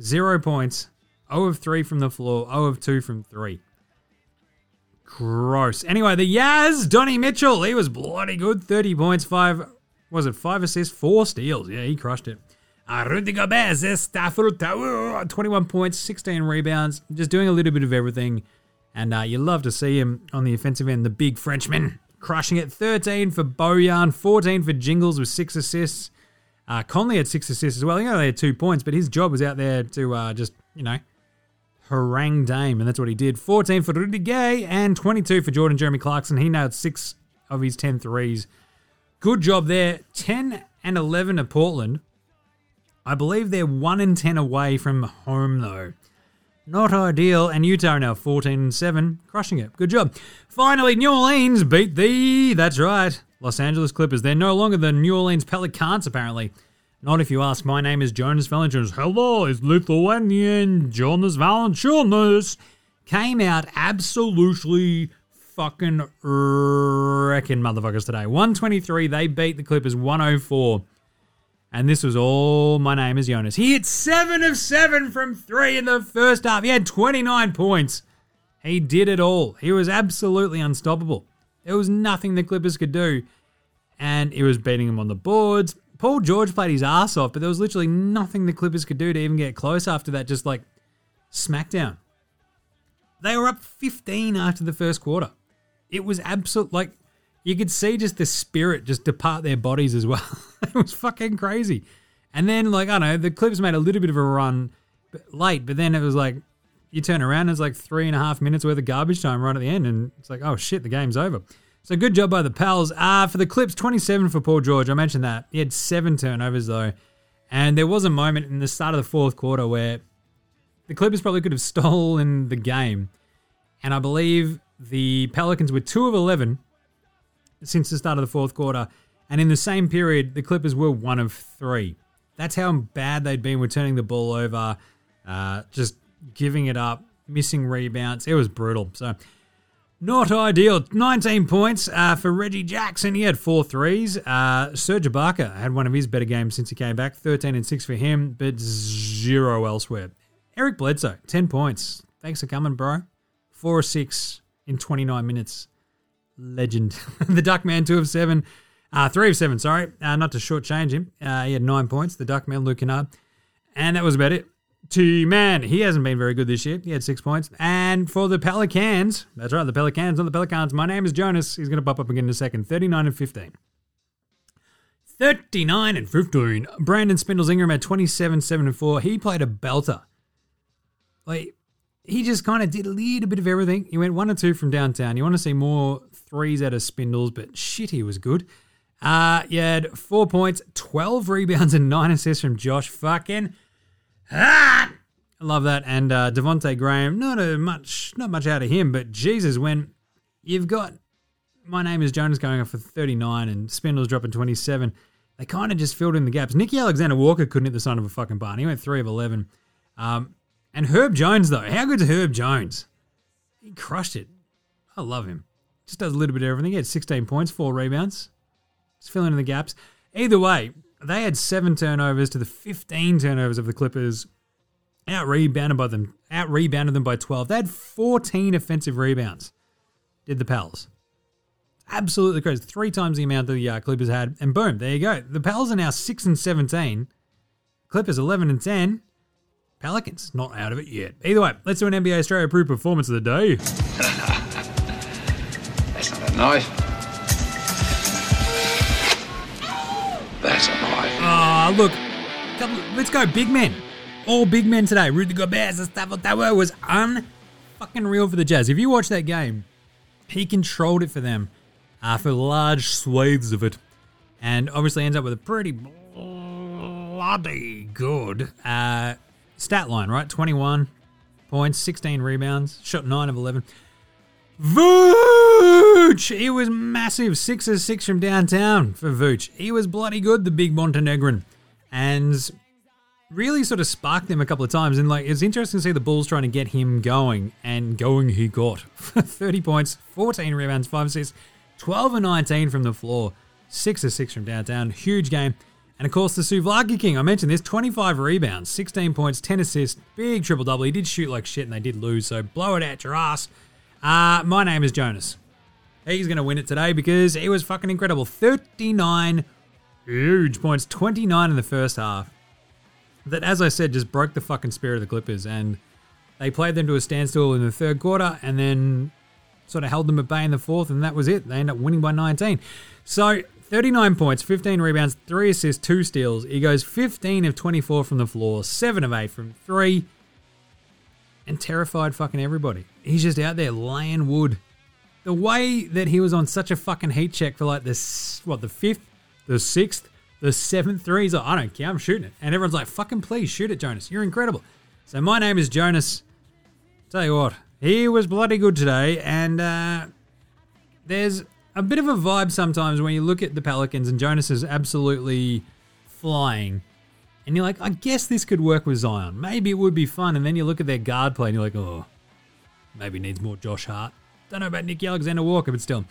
Zero points, 0 of 3 from the floor, 0 of 2 from 3. Gross. Anyway, the Yaz, Donnie Mitchell, he was bloody good. 30 points, 5, was it 5 assists, 4 steals. Yeah, he crushed it. Uh, Rudy Gobert, Stifle Tower, 21 points, 16 rebounds, just doing a little bit of everything. And uh, you love to see him on the offensive end, the big Frenchman crushing it. 13 for Bojan, 14 for Jingles with six assists. Uh, Conley had six assists as well. He only had two points, but his job was out there to uh, just, you know, harangue Dame, and that's what he did. 14 for Rudy Gay and 22 for Jordan Jeremy Clarkson. He nailed six of his 10 threes. Good job there. 10 and 11 of Portland. I believe they're 1 in 10 away from home, though. Not ideal, and Utah are now 14 7, crushing it. Good job. Finally, New Orleans beat the, that's right, Los Angeles Clippers. They're no longer the New Orleans Pelicans, apparently. Not if you ask. My name is Jonas Valanciunas. Hello, it's Lithuanian Jonas Valanciunas. Came out absolutely fucking wrecking motherfuckers today. 123, they beat the Clippers 104. And this was all my name is Jonas. He hit 7 of 7 from 3 in the first half. He had 29 points. He did it all. He was absolutely unstoppable. There was nothing the Clippers could do. And he was beating them on the boards. Paul George played his ass off, but there was literally nothing the Clippers could do to even get close after that, just like smackdown. They were up 15 after the first quarter. It was absolute like you could see just the spirit just depart their bodies as well. it was fucking crazy. And then like I don't know, the Clips made a little bit of a run late, but then it was like you turn around, it's like three and a half minutes worth of garbage time right at the end, and it's like, oh shit, the game's over. So good job by the pals. Uh, for the Clips, 27 for Paul George. I mentioned that. He had seven turnovers though. And there was a moment in the start of the fourth quarter where the Clippers probably could have stolen the game. And I believe the Pelicans were 2 of 11 since the start of the fourth quarter. And in the same period, the Clippers were 1 of 3. That's how bad they'd been with turning the ball over, uh, just giving it up, missing rebounds. It was brutal. So not ideal. 19 points uh, for Reggie Jackson. He had four threes. Uh, Serge Ibaka had one of his better games since he came back. 13 and 6 for him, but zero elsewhere. Eric Bledsoe, 10 points. Thanks for coming, bro. 4 or 6 in 29 minutes. Legend. the Duckman, 2 of 7. Uh, 3 of 7, sorry. Uh, not to shortchange him. Uh, he had 9 points. The Duckman, Luke Kennard. And that was about it. T Man, he hasn't been very good this year. He had six points. And for the Pelicans, that's right, the Pelicans, not the Pelicans. My name is Jonas. He's going to pop up again in a second. 39 and 15. 39 and 15. Brandon Spindles Ingram had 27, 7 and 4. He played a belter. Like, he just kind of did a little bit of everything. He went one or two from downtown. You want to see more threes out of Spindles, but shit, he was good. Uh, you had four points, 12 rebounds, and nine assists from Josh fucking Ah! I love that. And uh, Devonte Graham, not a much, not much out of him, but Jesus, when you've got my name is Jonas going off for 39 and Spindle's dropping 27, they kind of just filled in the gaps. Nickeil Alexander Walker couldn't hit the sign of a fucking barn. He went three of 11. Um, and Herb Jones, though, how good's Herb Jones? He crushed it. I love him. Just does a little bit of everything. He had 16 points, four rebounds. Just filling in the gaps. Either way, they had seven turnovers to the 15 turnovers of the Clippers. Out rebounded by them, out rebounded them by 12. They had 14 offensive rebounds. Did the Pels. Absolutely crazy. Three times the amount that the uh, Clippers had. And boom, there you go. The Pels are now 6 and 17. Clippers 11 and 10. Pelicans not out of it yet. Either way, let's do an NBA Australia approved performance of the day. Knife. That's a knife. Ah, look, let's go big men. All big men today. Rudy Gobert, Stifle Tower was unfucking real for the Jazz. If you watch that game, he controlled it for them uh, for large swathes of it, and obviously ends up with a pretty bloody good uh, stat line. Right, twenty-one points, sixteen rebounds, shot nine of eleven. Vooch! He was massive. Six of six from downtown for Vooch. He was bloody good, the big Montenegrin. And really sort of sparked them a couple of times. And like it's interesting to see the Bulls trying to get him going, and going he got. 30 points, 14 rebounds, 5 assists, 12 and 19 from the floor, 6 of 6 from downtown. Huge game. And of course, the Souvlaki King, I mentioned this 25 rebounds, 16 points, 10 assists, big triple double. He did shoot like shit and they did lose, so blow it out your ass. Uh, my name is Jonas. He's going to win it today because he was fucking incredible. 39 huge points, 29 in the first half. That, as I said, just broke the fucking spirit of the Clippers. And they played them to a standstill in the third quarter and then sort of held them at bay in the fourth. And that was it. They ended up winning by 19. So 39 points, 15 rebounds, 3 assists, 2 steals. He goes 15 of 24 from the floor, 7 of 8 from 3 and terrified fucking everybody. He's just out there laying wood. The way that he was on such a fucking heat check for like this, what, the fifth, the sixth, the seventh three, he's like, I don't care, I'm shooting it. And everyone's like, fucking please shoot it, Jonas. You're incredible. So my name is Jonas. Tell you what, he was bloody good today, and uh, there's a bit of a vibe sometimes when you look at the Pelicans and Jonas is absolutely flying. And you're like, I guess this could work with Zion. Maybe it would be fun. And then you look at their guard play and you're like, oh, maybe needs more Josh Hart. Don't know about Nick Alexander Walker, but still.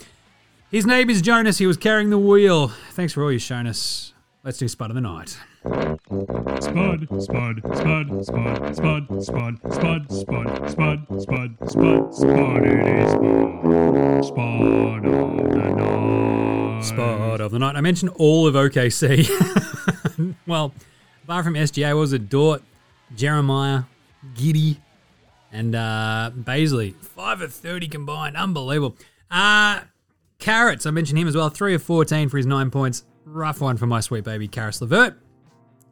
His name is Jonas. He was carrying the wheel. Thanks for all you've shown us. Let's do Spud of the Night. Spud, spud, spud, spud, spud, spud, spud, spud, spud, spud, spud, spud. It is spud. Spud of the night. Spud of the Night. I mentioned all of OKC. well, apart from SGA, what was it? Dort, Jeremiah, Giddey, and uh, Bazley. 5 of 30 combined. Unbelievable. Uh, Carrots, I mentioned him as well. 3 of 14 for his 9 points. Rough one for my sweet baby, Caris LeVert.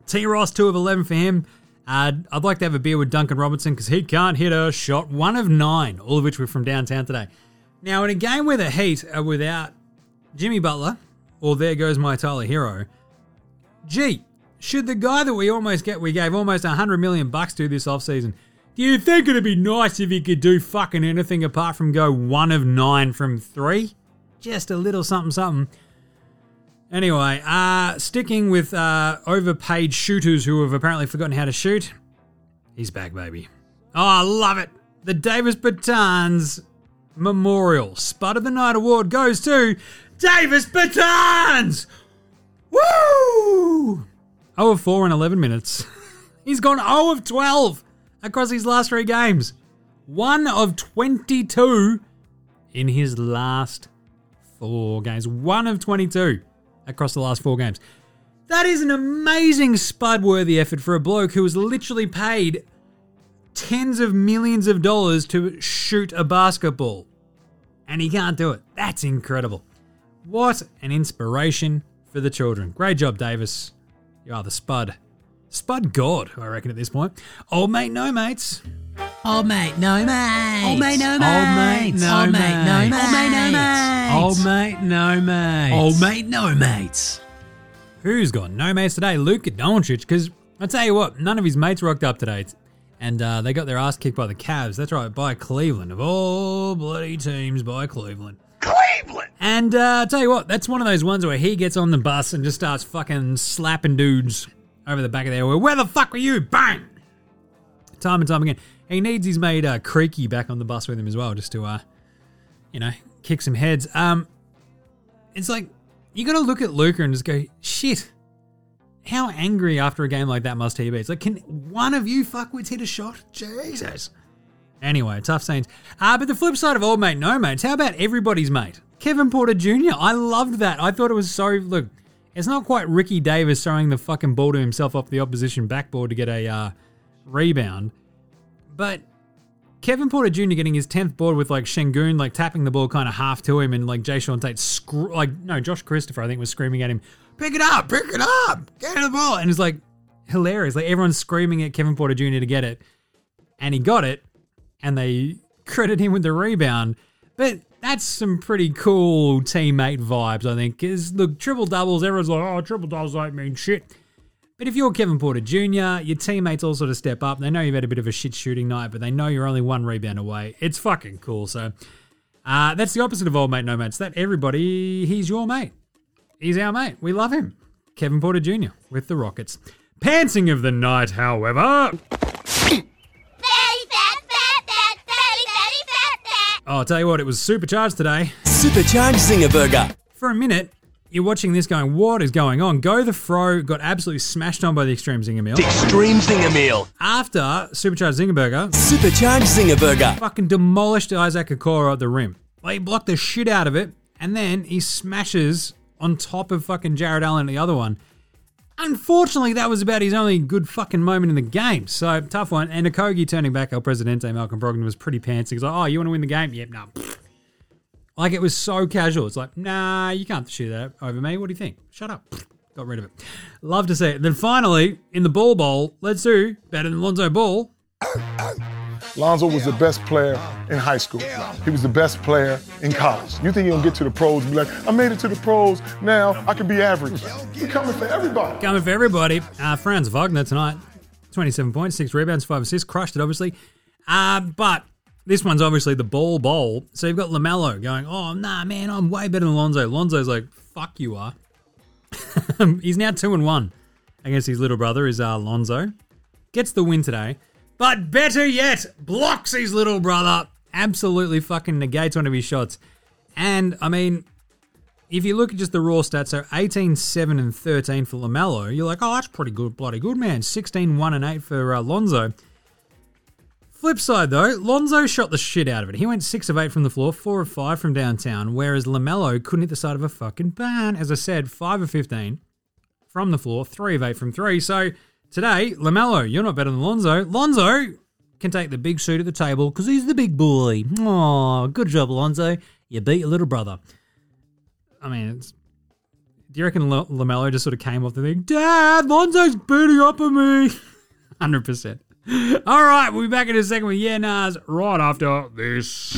T Ross, 2 of 11 for him. Uh, I'd like to have a beer with Duncan Robinson because he can't hit a shot. 1 of 9, all of which were from downtown today. Now, in a game where the Heat are without Jimmy Butler, or there goes my Tyler Herro, gee, should the guy that we almost get, we gave almost 100 million bucks to this offseason, do you think it'd be nice if he could do fucking anything apart from go 1 of 9 from 3? Just a little something something. Anyway, uh, sticking with uh, overpaid shooters who have apparently forgotten how to shoot, he's back, baby. Oh, I love it. The Davis Bertans Memorial Spud of the Night Award goes to Davis Bertans! Woo! 0 of 4 in 11 minutes. He's gone 0 of 12 across his last three games. 1 of 22 in his last four games. 1 of 22 across the last four games. That is an amazing spud worthy effort for a bloke who was literally paid tens of millions of dollars to shoot a basketball. And he can't do it. That's incredible. What an inspiration for the children. Great job, Davis. You are the spud. Spud God, I reckon, at this point. Old mate, no mates. Old mate, no mate. Old mate, no Old mate, mates. no Old mate. mate, no mate, mates. mates. Old mate, no mates. Old mate, no mates. Who's got no mates today? Luka Doncic, because I tell you what, none of his mates rocked up today. And uh, they got their ass kicked by the Cavs. That's right, by Cleveland. Of all bloody teams, by Cleveland. Cleveland! And uh, I tell you what, that's one of those ones where he gets on the bus and just starts fucking slapping dudes over the back of their head. Where the fuck were you? Bang! Time and time again. He needs his mate uh, Creaky back on the bus with him as well, just to, uh, you know, kick some heads. Um, It's like, you got to look at Luka and just go, shit. How angry after a game like that must he be? It's like, can one of you fuckwits hit a shot? Jesus. Anyway, tough scenes. Uh, but the flip side of old mate, no mates, how about everybody's mate? Kevin Porter Jr. I loved that. I thought it was so. Look, it's not quite Ricky Davis throwing the fucking ball to himself off the opposition backboard to get a uh, rebound, but Kevin Porter Jr. getting his 10th board with like Sengun, like tapping the ball kind of half to him, and like Jae'Sean Tate, scr- like, no, Josh Christopher, I think, was screaming at him, pick it up, pick it up, get the ball. And it's like hilarious. Like everyone's screaming at Kevin Porter Jr. to get it, and he got it, and they credit him with the rebound. But that's some pretty cool teammate vibes, I think. Because look, triple doubles, everyone's like, oh, triple doubles don't mean shit. But if you're Kevin Porter Jr., your teammates all sort of step up. They know you've had a bit of a shit shooting night, but they know you're only one rebound away. It's fucking cool. So uh, that's the opposite of old mate, no mates. That everybody, he's your mate. He's our mate. We love him. Kevin Porter Jr. with the Rockets. Pantsing of the night, however. Oh, I'll tell you what, it was supercharged today. Supercharged Zinger Burger. For a minute, you're watching this going, what is going on? Go the Fro got absolutely smashed on by the Extreme Zinger Meal. Extreme Zinger Meal. After Supercharged Zinger Burger, Supercharged Zinger Burger. fucking demolished Isaac Okoro at the rim. Like, he blocked the shit out of it, and then he smashes on top of fucking Jarrett Allen at the other one. Unfortunately, that was about his only good fucking moment in the game. So, tough one. And Okogie turning back El Presidente, Malcolm Brogdon, was pretty pantsy. He's like, oh, you want to win the game? Yep, no. Like, it was so casual. It's like, nah, you can't shoot that over me. What do you think? Shut up. Got rid of it. Love to see it. Then finally, in the ball bowl, let's do better than Lonzo Ball. Lonzo was the best player in high school. He was the best player in college. You think he'll get to the pros and be like, I made it to the pros, now I can be average. We're coming for everybody. Coming for everybody. Uh, Franz Wagner tonight, 27 points, 6 rebounds, 5 assists. Crushed it, obviously. Uh, but this one's obviously the ball bowl. So you've got LaMelo going, oh, nah, man, I'm way better than Lonzo. Lonzo's like, fuck you are. He's now 2 and 1 against his little brother, is uh, Lonzo. Gets the win today. But better yet, blocks his little brother. Absolutely fucking negates one of his shots. And, I mean, if you look at just the raw stats, so 18, 7, and 13 for LaMelo, you're like, oh, that's pretty good, bloody good, man. 16, 1, and 8 for uh, Lonzo. Flip side, though, Lonzo shot the shit out of it. He went 6 of 8 from the floor, 4 of 5 from downtown, whereas LaMelo couldn't hit the side of a fucking barn. As I said, 5 of 15 from the floor, 3 of 8 from 3. So today, LaMelo, you're not better than Lonzo. Lonzo can take the big suit at the table because he's the big boy. Oh, good job, Lonzo. You beat your little brother. I mean. Do you reckon L- Lamelo just sort of came off the thing? Dad, Lonzo's beating up on me. Hundred percent. All right, we'll be back in a second with yeah nahs right after this.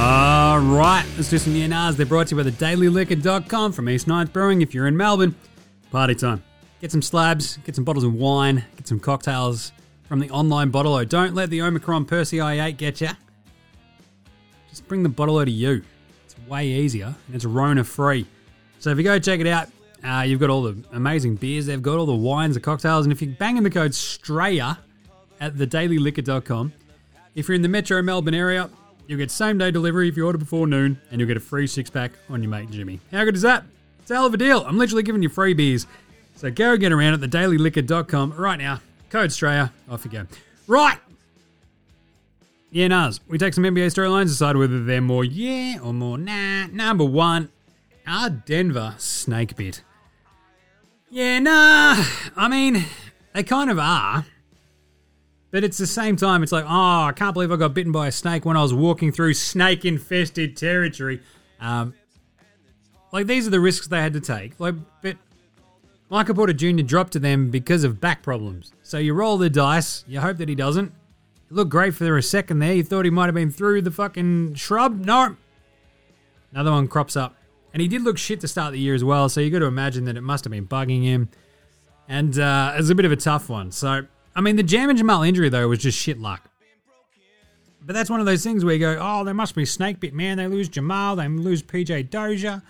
All right, let's do some nahs. They're brought to you by thedailyliquor.com from East Ninth Brewing. If you're in Melbourne, party time. Get some slabs, get some bottles of wine, get some cocktails from the online bottle Don't let the Omicron Percy I8 get you. Just bring the bottle to you. It's way easier and it's Rona free. So if you go check it out, uh, you've got all the amazing beers they've got, all the wines, the cocktails, and if you bang in the code STRAYA at thedailyliquor.com, if you're in the Metro Melbourne area, you'll get same day delivery if you order before noon, and you'll get a free six pack on your mate Jimmy. How good is that? It's a hell of a deal. I'm literally giving you free beers. So go get around at thedailyliquor.com right now. Code Straya. Off you go. Right. Yeah, Nahs. We take some NBA storylines, decide whether they're more yeah or more nah. Number one, our Denver snake bit? Yeah, nah. I mean, they kind of are. But it's the same time, it's like, oh, I can't believe I got bitten by a snake when I was walking through snake infested territory. Um, like, these are the risks they had to take. Like, but Michael Porter Jr. dropped to them because of back problems. So you roll the dice, you hope that he doesn't. It looked great for a second there. You thought he might have been through the fucking shrub. No. Another one crops up. And he did look shit to start the year as well, so you got to imagine that it must have been bugging him. And uh, it was a bit of a tough one. So, I mean, the Jam and Jamal injury, though, was just shit luck. But that's one of those things where you go, oh, they must be snake bit, man. They lose Jamal, they lose PJ Dozier,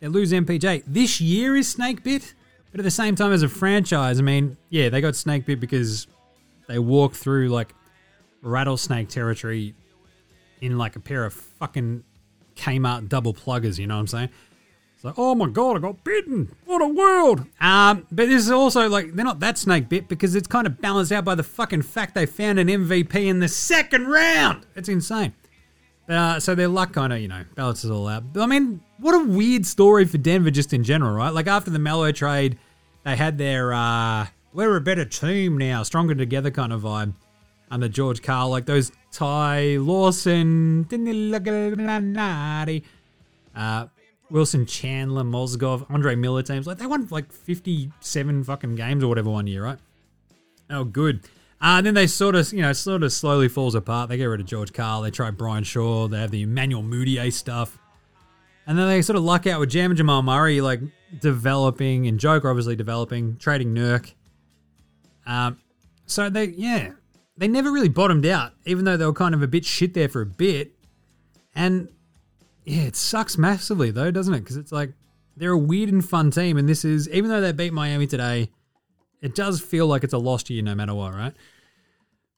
they lose MPJ. This year is snake bit, but at the same time, as a franchise, I mean, yeah, they got snake bit because they walked through like rattlesnake territory in like a pair of fucking Kmart double pluggers, you know what I'm saying? It's like, oh my god, I got bitten. What a world. Um, but this is also like they're not that snake bit because it's kind of balanced out by the fucking fact they found an MVP in the second round. It's insane. Uh, so their luck kind of, you know, balances all out. But I mean, what a weird story for Denver just in general, right? Like after the Melo trade, they had their uh, we're a better team now, stronger together kind of vibe under George Karl, like those Ty Lawson, uh, Wilson Chandler, Mozgov, Andre Miller teams. Like they won like 57 fucking games or whatever one year, right? Oh, good. Uh, and then they sort of, you know, sort of slowly falls apart. They get rid of George Karl. They try Brian Shaw. They have the Emmanuel Mudiay stuff. And then they sort of luck out with Jam and Jamal Murray, like developing, and Joker obviously developing, trading Nurk. Um, so they, yeah, they never really bottomed out, even though they were kind of a bit shit there for a bit. And yeah, it sucks massively though, doesn't it? Because it's like they're a weird and fun team, and this is even though they beat Miami today, it does feel like it's a lost year no matter what, right?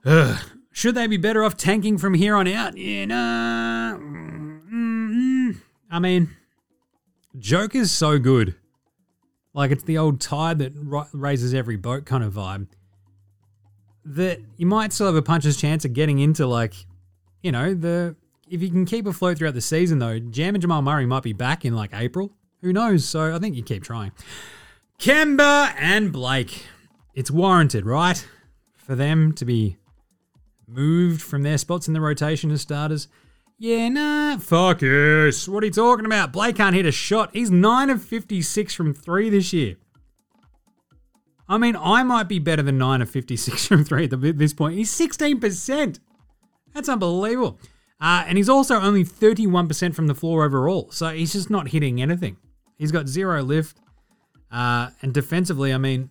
Ugh. Should they be better off tanking from here on out? Yeah, nah. Mm-mm. I mean, Joker's so good. Like it's the old tide that raises every boat kind of vibe. that you might still have a puncher's chance of getting into like, you know, the if you can keep afloat throughout the season though, Jam and Jamal Murray might be back in like April. Who knows? So I think you keep trying. Kemba and Blake. It's warranted, right? For them to be moved from their spots in the rotation as starters. Yeah, nah, fuck yes. What are you talking about? Blake can't hit a shot. He's 9 of 56 from 3 this year. I mean, I might be better than 9 of 56 from 3 at this point. He's 16%. That's unbelievable. Uh, and he's also only 31% from the floor overall. So he's just not hitting anything. He's got zero lift. Uh, and defensively, I mean,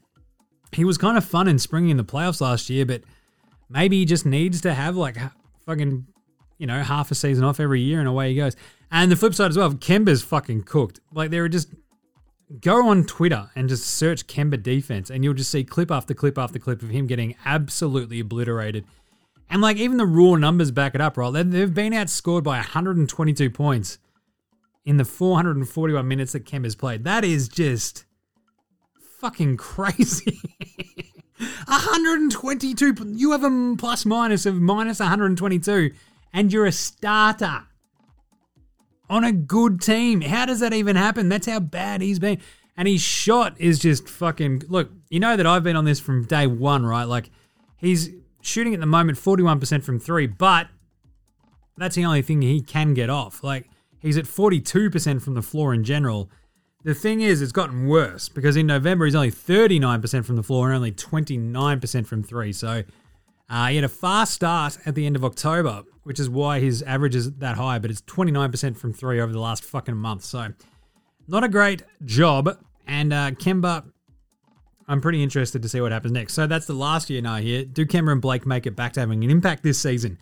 he was kind of fun and springy in the playoffs last year, but maybe he just needs to have like fucking, you know, half a season off every year and away he goes. And the flip side as well, Kemba's fucking cooked. Like there are just go on Twitter and just search Kemba defense, and you'll just see clip after clip after clip of him getting absolutely obliterated. And like even the raw numbers back it up, right? They've been outscored by 122 points in the 441 minutes that Kemba's played. That is just fucking crazy. 122. You have a plus minus of minus 122, and you're a starter on a good team. How does that even happen? That's how bad he's been. And his shot is just fucking. Look, you know that I've been on this from day one, right? Like, he's shooting at the moment 41% from three, but that's the only thing he can get off. Like, he's at 42% from the floor in general. The thing is, it's gotten worse because in November he's only 39% from the floor and only 29% from three. So uh, he had a fast start at the end of October, which is why his average is that high, but it's 29% from three over the last fucking month. So not a great job. And uh, Kemba, I'm pretty interested to see what happens next. So that's the last year now here. Do Cameron Blake make it back to having an impact this season?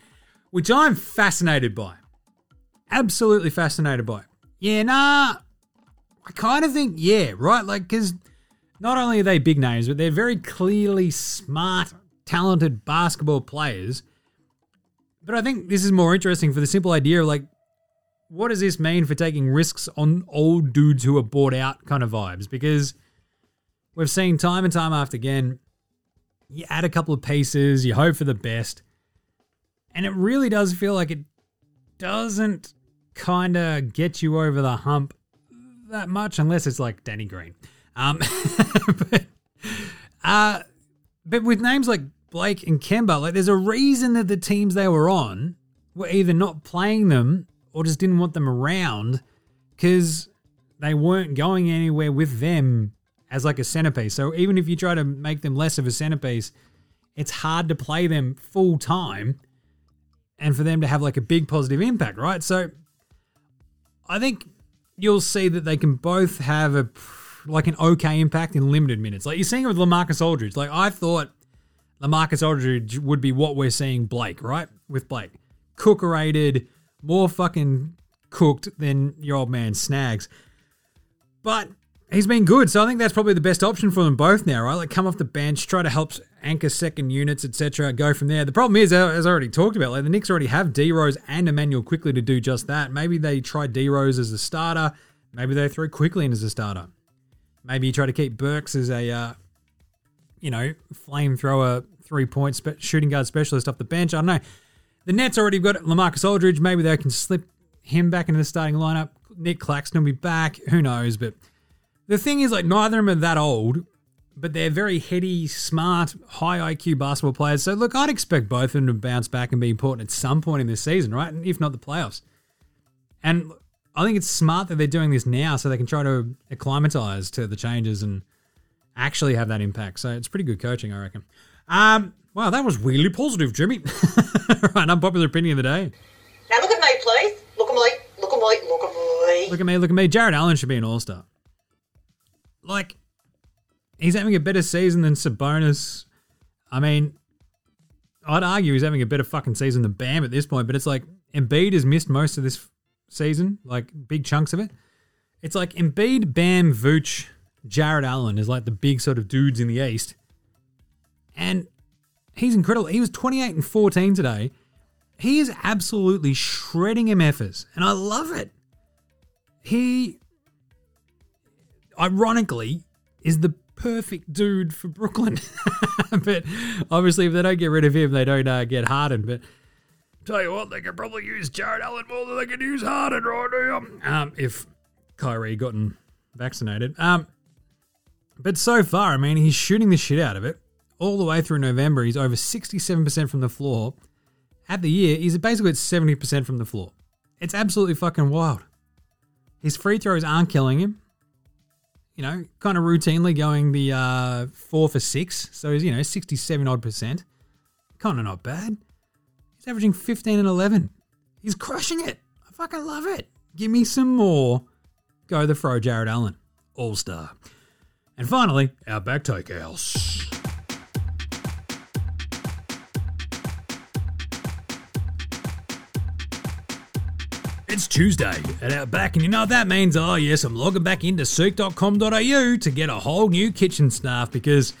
Which I'm fascinated by. Absolutely fascinated by. Yeah, nah, I kind of think, yeah, right? Like, because not only are they big names, but they're very clearly smart, talented basketball players. But I think this is more interesting for the simple idea of like, what does this mean for taking risks on old dudes who are bought out kind of vibes? Because we've seen time and time after again, you add a couple of pieces, you hope for the best, and it really does feel like it doesn't kind of get you over the hump that much unless it's like Danny Green. Um, but, uh, but with names like Blake and Kemba, like there's a reason that the teams they were on were either not playing them or just didn't want them around because they weren't going anywhere with them as like a centerpiece. So even if you try to make them less of a centerpiece, it's hard to play them full time and for them to have like a big positive impact, right? So I think you'll see that they can both have a like an okay impact in limited minutes. Like you're seeing it with Lamarcus Aldridge. Like I thought Lamarcus Aldridge would be what we're seeing Blake, right? With Blake. Cookerated, more fucking cooked than your old man Snags. But he's been good, so I think that's probably the best option for them both now, right? Like come off the bench, try to help anchor second units, etc. Go from there. The problem is, as I already talked about, like the Knicks already have D Rose and Immanuel Quickley to do just that. Maybe they try D Rose as a starter. Maybe they throw Quickley in as a starter. Maybe you try to keep Burks as a, uh, you know, flamethrower three point spe- shooting guard specialist off the bench. I don't know. The Nets already got Lamarcus Aldridge. Maybe they can slip him back into the starting lineup. Nick Claxton will be back. Who knows? But the thing is, like, neither of them are that old, but they're very heady, smart, high IQ basketball players. So, look, I'd expect both of them to bounce back and be important at some point in this season, right? If not the playoffs. And I think it's smart that they're doing this now so they can try to acclimatize to the changes and actually have that impact. So, it's pretty good coaching, I reckon. Um, wow, that was really positive, Jimmy. right, unpopular opinion of the day. Now look at me, please. Look at me. Look at me. Look at me. Look at me, look at me. Jarrett Allen should be an all star. Like, he's having a better season than Sabonis. I mean, I'd argue he's having a better fucking season than Bam at this point, but it's like Embiid has missed most of this season, like big chunks of it. It's like Embiid, Bam, Vooch, Jarrett Allen is like the big sort of dudes in the East. And he's incredible. He was 28 and 14 today. He is absolutely shredding MFers, and I love it. He, ironically, is the perfect dude for Brooklyn. but obviously, if they don't get rid of him, they don't uh, get Harden. But tell you what, they could probably use Jarrett Allen more than they could use Harden right now. Um, if Kyrie gotten vaccinated. Um, but so far, I mean, he's shooting the shit out of it. All the way through November, he's over 67% from the floor. At the year, he's basically at 70% from the floor. It's absolutely fucking wild. His free throws aren't killing him. You know, kind of routinely going the uh, four for six. So he's, you know, 67 odd percent. Kind of not bad. He's averaging 15 and 11. He's crushing it. I fucking love it. Give me some more. Go the fro, Jarrett Allen. All star. And finally, our back take takeouts. It's Tuesday at Outback, and you know what that means? Oh, yes, I'm logging back into seek.com.au to get a whole new kitchen staff because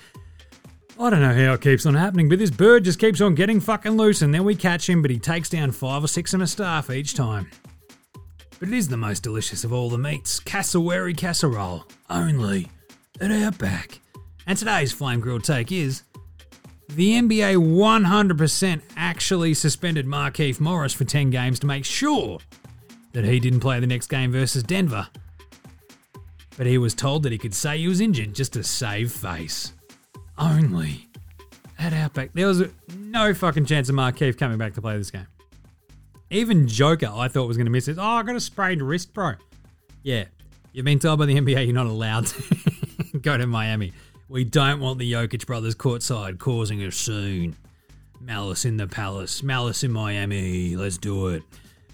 I don't know how it keeps on happening, but this bird just keeps on getting fucking loose, and then we catch him, but he takes down five or six of my staff each time. But it is the most delicious of all the meats cassowary casserole, only at Outback. And today's flame grilled take is the NBA 100% actually suspended Markieff Morris for 10 games to make sure that he didn't play the next game versus Denver. But he was told that he could say he was injured just to save face. Only at Outback. There was no fucking chance of Markieff coming back to play this game. Even Joker, I thought was going to miss it. Oh, I got a sprained wrist, bro. Yeah, you've been told by the NBA you're not allowed to go to Miami. We don't want the Jokic brothers courtside causing a scene. Malice in the palace, malice in Miami. Let's do it.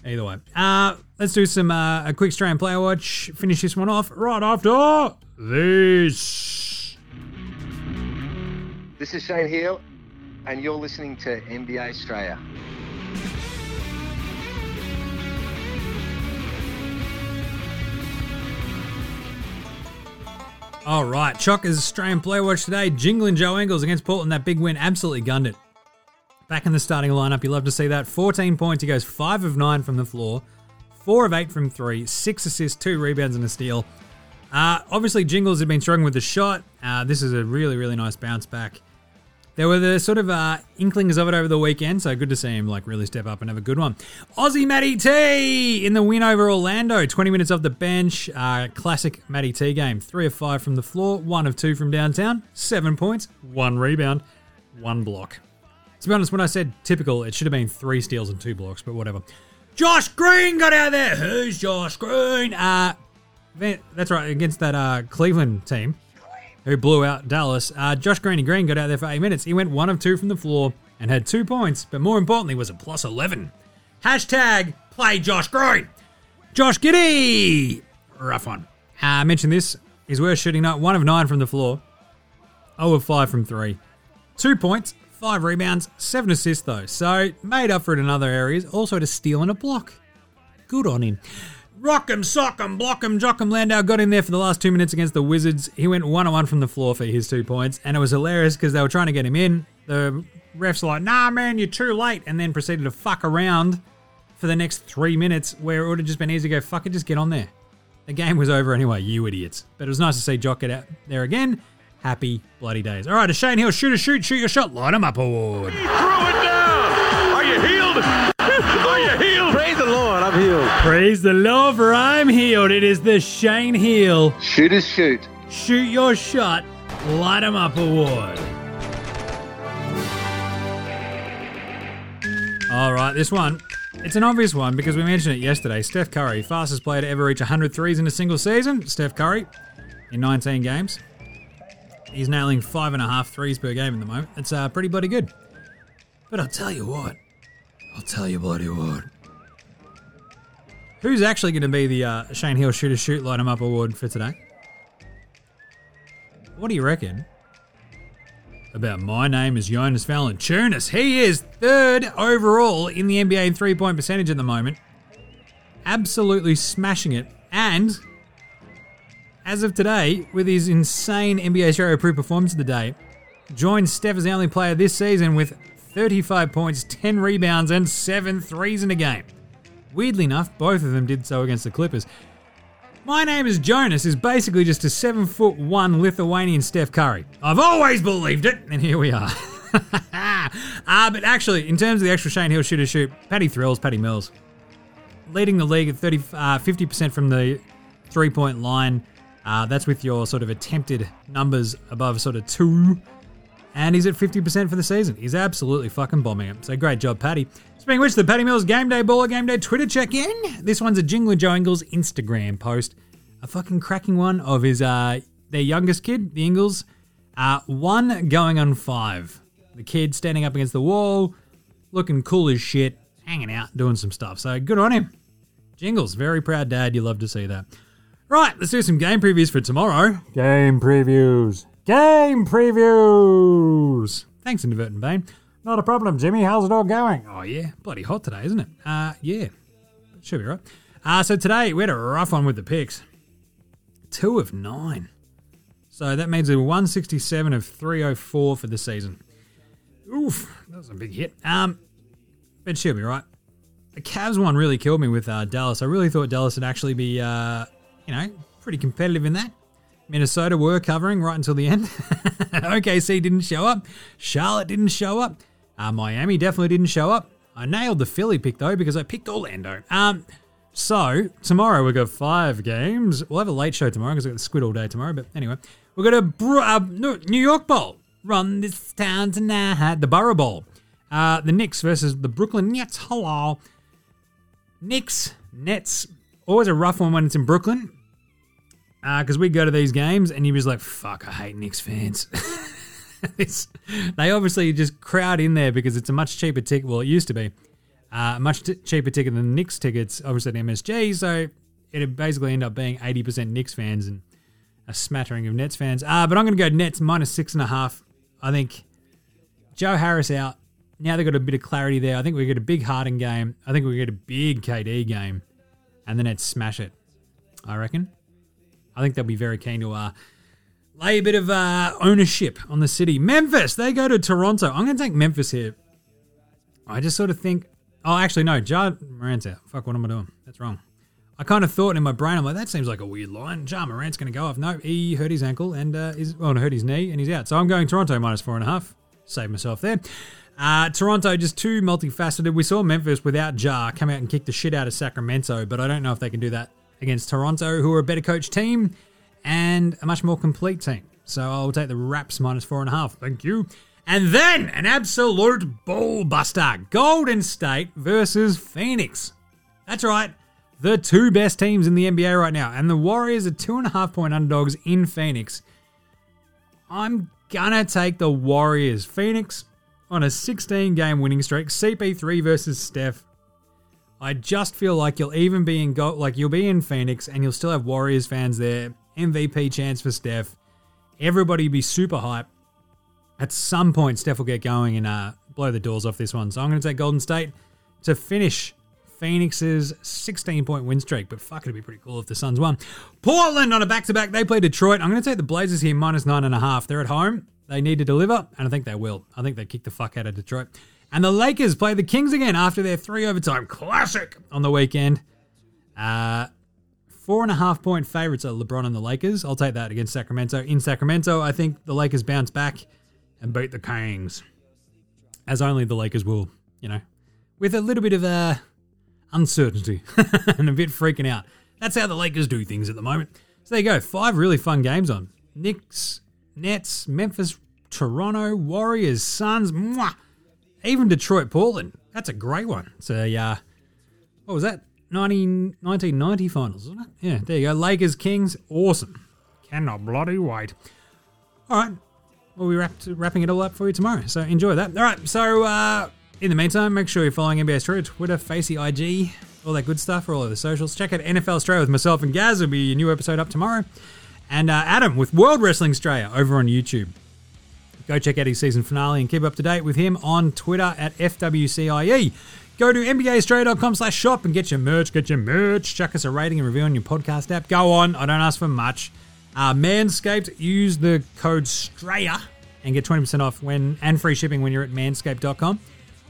Either way, uh, let's do some uh, a quick Australian player watch. Finish this one off right after this. This is Shane Heal, and you're listening to NBA Australia. All right, Chockers Australian player watch today. Jingling Joe Ingles against Portland. That big win absolutely gunned it. Back in the starting lineup, you love to see that. 14 points. He goes 5 of 9 from the floor, 4 of 8 from 3, 6 assists, 2 rebounds, and a steal. Uh, obviously, Jingles had been struggling with the shot. Uh, this is a really, really nice bounce back. There were the sort of uh, inklings of it over the weekend, so good to see him like really step up and have a good one. Aussie Matty T in the win over Orlando. 20 minutes off the bench. Uh, classic Matty T game. 3 of 5 from the floor, 1 of 2 from downtown, 7 points, 1 rebound, 1 block. To be honest, when I said typical, it should have been 3 steals and 2 blocks, but whatever. Josh Green got out there. Who's Josh Green? Uh, that's right, against that uh, Cleveland team who blew out Dallas. Uh, Josh Greeny Green got out there for eight minutes. He went one of two from the floor and had two points, but more importantly was a plus 11. Hashtag play Josh Green. Josh Giddy. Rough one. Uh, I mentioned this. His worst shooting night, one of nine from the floor. 0 of 5 from three. Two points, five rebounds, seven assists though. So made up for it in other areas. Also to steal and a block. Good on him. Rock 'em, sock 'em, block 'em, jock 'em. Landale got in there for the last two minutes against the Wizards. He went one on one from the floor for his two points, and it was hilarious because they were trying to get him in. The refs like, "Nah, man, you're too late," and then proceeded to fuck around for the next three minutes, where it would have just been easy to go, "Fuck it, just get on there." The game was over anyway, you idiots. But it was nice to see Jock get out there again. Happy bloody days. All right, a Shane Heal, shoot a shoot, shoot your shot, light him up oh, oh, oh. award. Throw it down. Are you healed? Are you healed? Praise the Lord, I'm healed. Praise the Lord, for I'm healed. It is the Shane Heal. a shoot. Shoot your shot, light 'em up award. All right, this one. It's an obvious one because we mentioned it yesterday. Steph Curry, fastest player to ever reach 100 threes in a single season. Steph Curry, in 19 games. He's nailing five and a half threes per game at the moment. It's uh, pretty bloody good. But I'll tell you what. I'll tell you bloody what. Who's actually going to be the uh, Shane Heal Shooter Shoot Light 'em Up Award for today? What do you reckon about my name is Jonas Valanciunas? He is third overall in the NBA in three point percentage at the moment. Absolutely smashing it. And as of today, with his insane NBA Australia approved performance of the day, joins Steph as the only player this season with 35 points, 10 rebounds, and 7 threes in a game. Weirdly enough, both of them did so against the Clippers. My name is Jonas is basically just a seven foot one Lithuanian Steph Curry. I've always believed it, and here we are. uh, but actually, in terms of the actual Shane Heal shooter shoot, Paddy Thrills, Paddy Mills, leading the league at 30, uh, 50% from the three point line. Uh, that's with your sort of attempted numbers above sort of two. And he's at 50% for the season. He's absolutely fucking bombing it. So great job, Paddy. Speaking of which, the Paddy Mills Game Day Baller Game Day Twitter check in. This one's a Jingle Joe Ingles Instagram post. A fucking cracking one of his uh their youngest kid, the Ingles. Uh, one going on five. The kid standing up against the wall, looking cool as shit, hanging out, doing some stuff. So good on him. Jingles, very proud dad. You love to see that. Right, let's do some game previews for tomorrow. Game previews. Game previews. Thanks, Inadvertent Bane. Not a problem, Jimmy. How's it all going? Oh, yeah. Bloody hot today, isn't it? Uh, yeah. Should be right. Uh, so today, we had a rough one with the picks. Two of nine. So that means a 167 of 304 for the season. Oof, that was a big hit. Um, but she'll be right. The Cavs one really killed me with uh, Dallas. I really thought Dallas would actually be, uh, you know, pretty competitive in that. Minnesota were covering right until the end. OKC didn't show up. Charlotte didn't show up. Uh, Miami definitely didn't show up. I nailed the Philly pick though because I picked Orlando. Um, so tomorrow we've got five games. We'll have a late show tomorrow because I've got the squid all day tomorrow. But anyway, we've got a uh, New York Bowl. Run this town tonight. The Borough Bowl. Uh, the Knicks versus the Brooklyn Nets. Hello. Knicks, Nets. Always a rough one when it's in Brooklyn. Because uh, we go to these games and you're just like, fuck, I hate Knicks fans. they obviously just crowd in there because it's a much cheaper ticket. Well, it used to be uh, much t- cheaper ticket than Knicks tickets, obviously at MSG. So it'd basically end up being 80% Knicks fans and a smattering of Nets fans. Uh, but I'm going to go Nets minus six and a half. I think Joe Harris out. Now they've got a bit of clarity there. I think we get a big Harden game. I think we get a big KD game. And the Nets smash it. I reckon. I think they'll be very keen to uh, lay a bit of uh, ownership on the city. Memphis, they go to Toronto. I'm going to take Memphis here. I just sort of think, oh, actually, no, Ja Morant's out. Fuck, what am I doing? That's wrong. I kind of thought in my brain, I'm like, that seems like a weird line. Ja Morant's going to go off. No, he hurt his ankle and uh, is well, hurt his knee and he's out. So I'm going Toronto minus four and a half. Save myself there. Uh, Toronto just too multifaceted. We saw Memphis without Jar come out and kick the shit out of Sacramento, but I don't know if they can do that against Toronto, who are a better coach team and a much more complete team. So I'll take the Raps minus four and a half. Thank you. And then an absolute ball buster Golden State versus Phoenix. That's right. The two best teams in the NBA right now. And the Warriors are two and a half point underdogs in Phoenix. I'm gonna take the Warriors. Phoenix on a 16 game winning streak. CP3 versus Steph. I just feel like you'll even be in go like you'll be in Phoenix and you'll still have Warriors fans there. MVP chance for Steph. Everybody be super hype. At some point, Steph will get going and uh, blow the doors off this one. So I'm going to take Golden State to finish Phoenix's 16 point win streak. But fuck, it'd be pretty cool if the Suns won. Portland on a back to back. They play Detroit. I'm going to take the Blazers here minus nine and a half. They're at home. They need to deliver, and I think they will. I think they kick the fuck out of Detroit. And the Lakers play the Kings again after their three overtime classic on the weekend. Uh, four and a half point favorites are LeBron and the Lakers. I'll take that against Sacramento. In Sacramento, I think the Lakers bounce back and beat the Kings, as only the Lakers will. You know, with a little bit of uh, uncertainty and a bit freaking out. That's how the Lakers do things at the moment. So there you go. Five really fun games on. Knicks, Nets, Memphis, Toronto, Warriors, Suns, mwah, even Detroit, Portland. That's a great one. So, yeah, what was that? 90, 1990 finals, wasn't it? Yeah, there you go. Lakers, Kings, awesome. Cannot bloody wait. All right, we'll be wrapped, wrapping it all up for you tomorrow. So enjoy that. All right, so uh, in the meantime, make sure you're following NBA Australia, Twitter, Facey, IG, all that good stuff for all of the socials. Check out NFL Australia with myself and Gaz. There'll be a new episode up tomorrow. And uh, Adam with World Wrestling Australia over on YouTube. Go check out his season finale and keep up to date with him on Twitter at FWCIE. Go to NBAaustralia.com slash shop and get your merch, get your merch. Chuck us a rating and review on your podcast app. Go on, I don't ask for much. Uh, Manscaped, use the code STRAYA and get 20% off when and free shipping when you're at manscaped.com.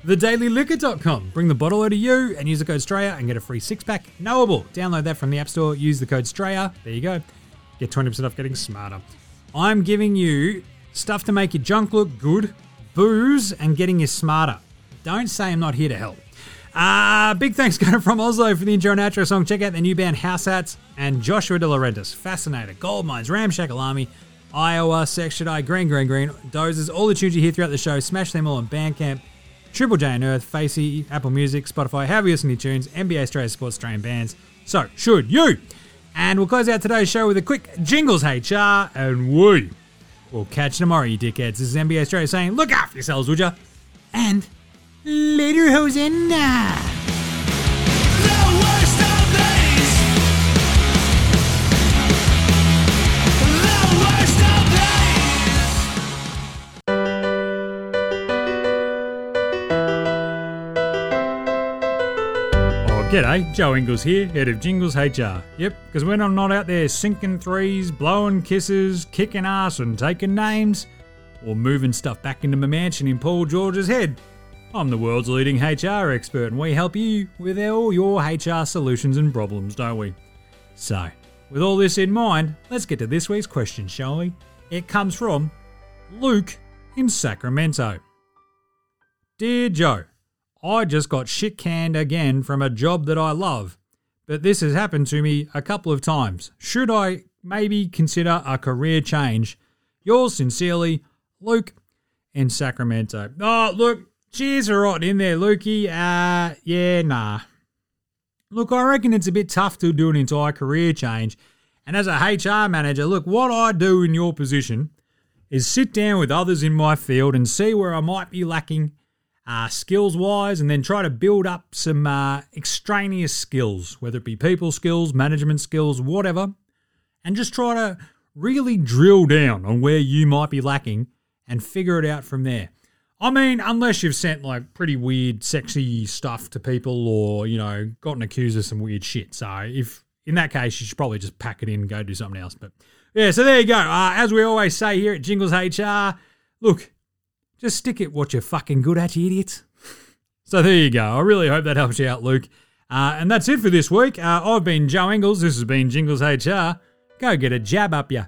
TheDailyLiquor.com. Bring the bottle over to you and use the code STRAYA and get a free six pack. Knowable. Download that from the App Store. Use the code STRAYA. There you go. Get 20% off getting smarter. I'm giving you stuff to make your junk look good, booze, and getting you smarter. Don't say I'm not here to help. Uh, big thanks going from Oslo for the intro and outro song. Check out the new band House Hats and Joshua De Laurentiis. Fascinator, Gold Mines, Ramshackle Army, Iowa, Section I, Green, Green, Green, Dozers, all the tunes you hear throughout the show. Smash them all on Bandcamp, Triple J and Earth, Facey, Apple Music, Spotify, however you listen to tunes, NBA Australia Sports Australian bands. So, should you? And we'll close out today's show with a quick jingles HR and we will catch you tomorrow, you dickheads. This is NBA Straya saying, look after yourselves, would ya? And later, Hosanna. G'day, Joe Ingles here, head of Jingles HR. Yep, because when I'm not out there sinking threes, blowing kisses, kicking ass, and taking names, or moving stuff back into my mansion in Paul George's head, I'm the world's leading HR expert, and we help you with all your HR solutions and problems, don't we? So, with all this in mind, let's get to this week's question, shall we? It comes from Luke in Sacramento. Dear Joe, I just got shit canned again from a job that I love, but this has happened to me a couple of times. Should I maybe consider a career change? Yours sincerely, Luke in Sacramento. Oh, look, cheers are right in there, Lukey. Uh, yeah, nah. Look, I reckon it's a bit tough to do an entire career change. And as a HR manager, look, what I do in your position is sit down with others in my field and see where I might be lacking uh, skills wise, and then try to build up some uh, extraneous skills, whether it be people skills, management skills, whatever, and just try to really drill down on where you might be lacking and figure it out from there. I mean, unless you've sent like pretty weird, sexy stuff to people or, you know, gotten accused of some weird shit. So, if in that case, you should probably just pack it in and go do something else. But yeah, so there you go. Uh, as we always say here at Jingles HR, look, just stick at what you're fucking good at, you idiots. So there you go. I really hope that helps you out, Luke. Uh, and that's it for this week. Uh, I've been Joe Ingles. This has been Jingles HR. Go get a jab up ya.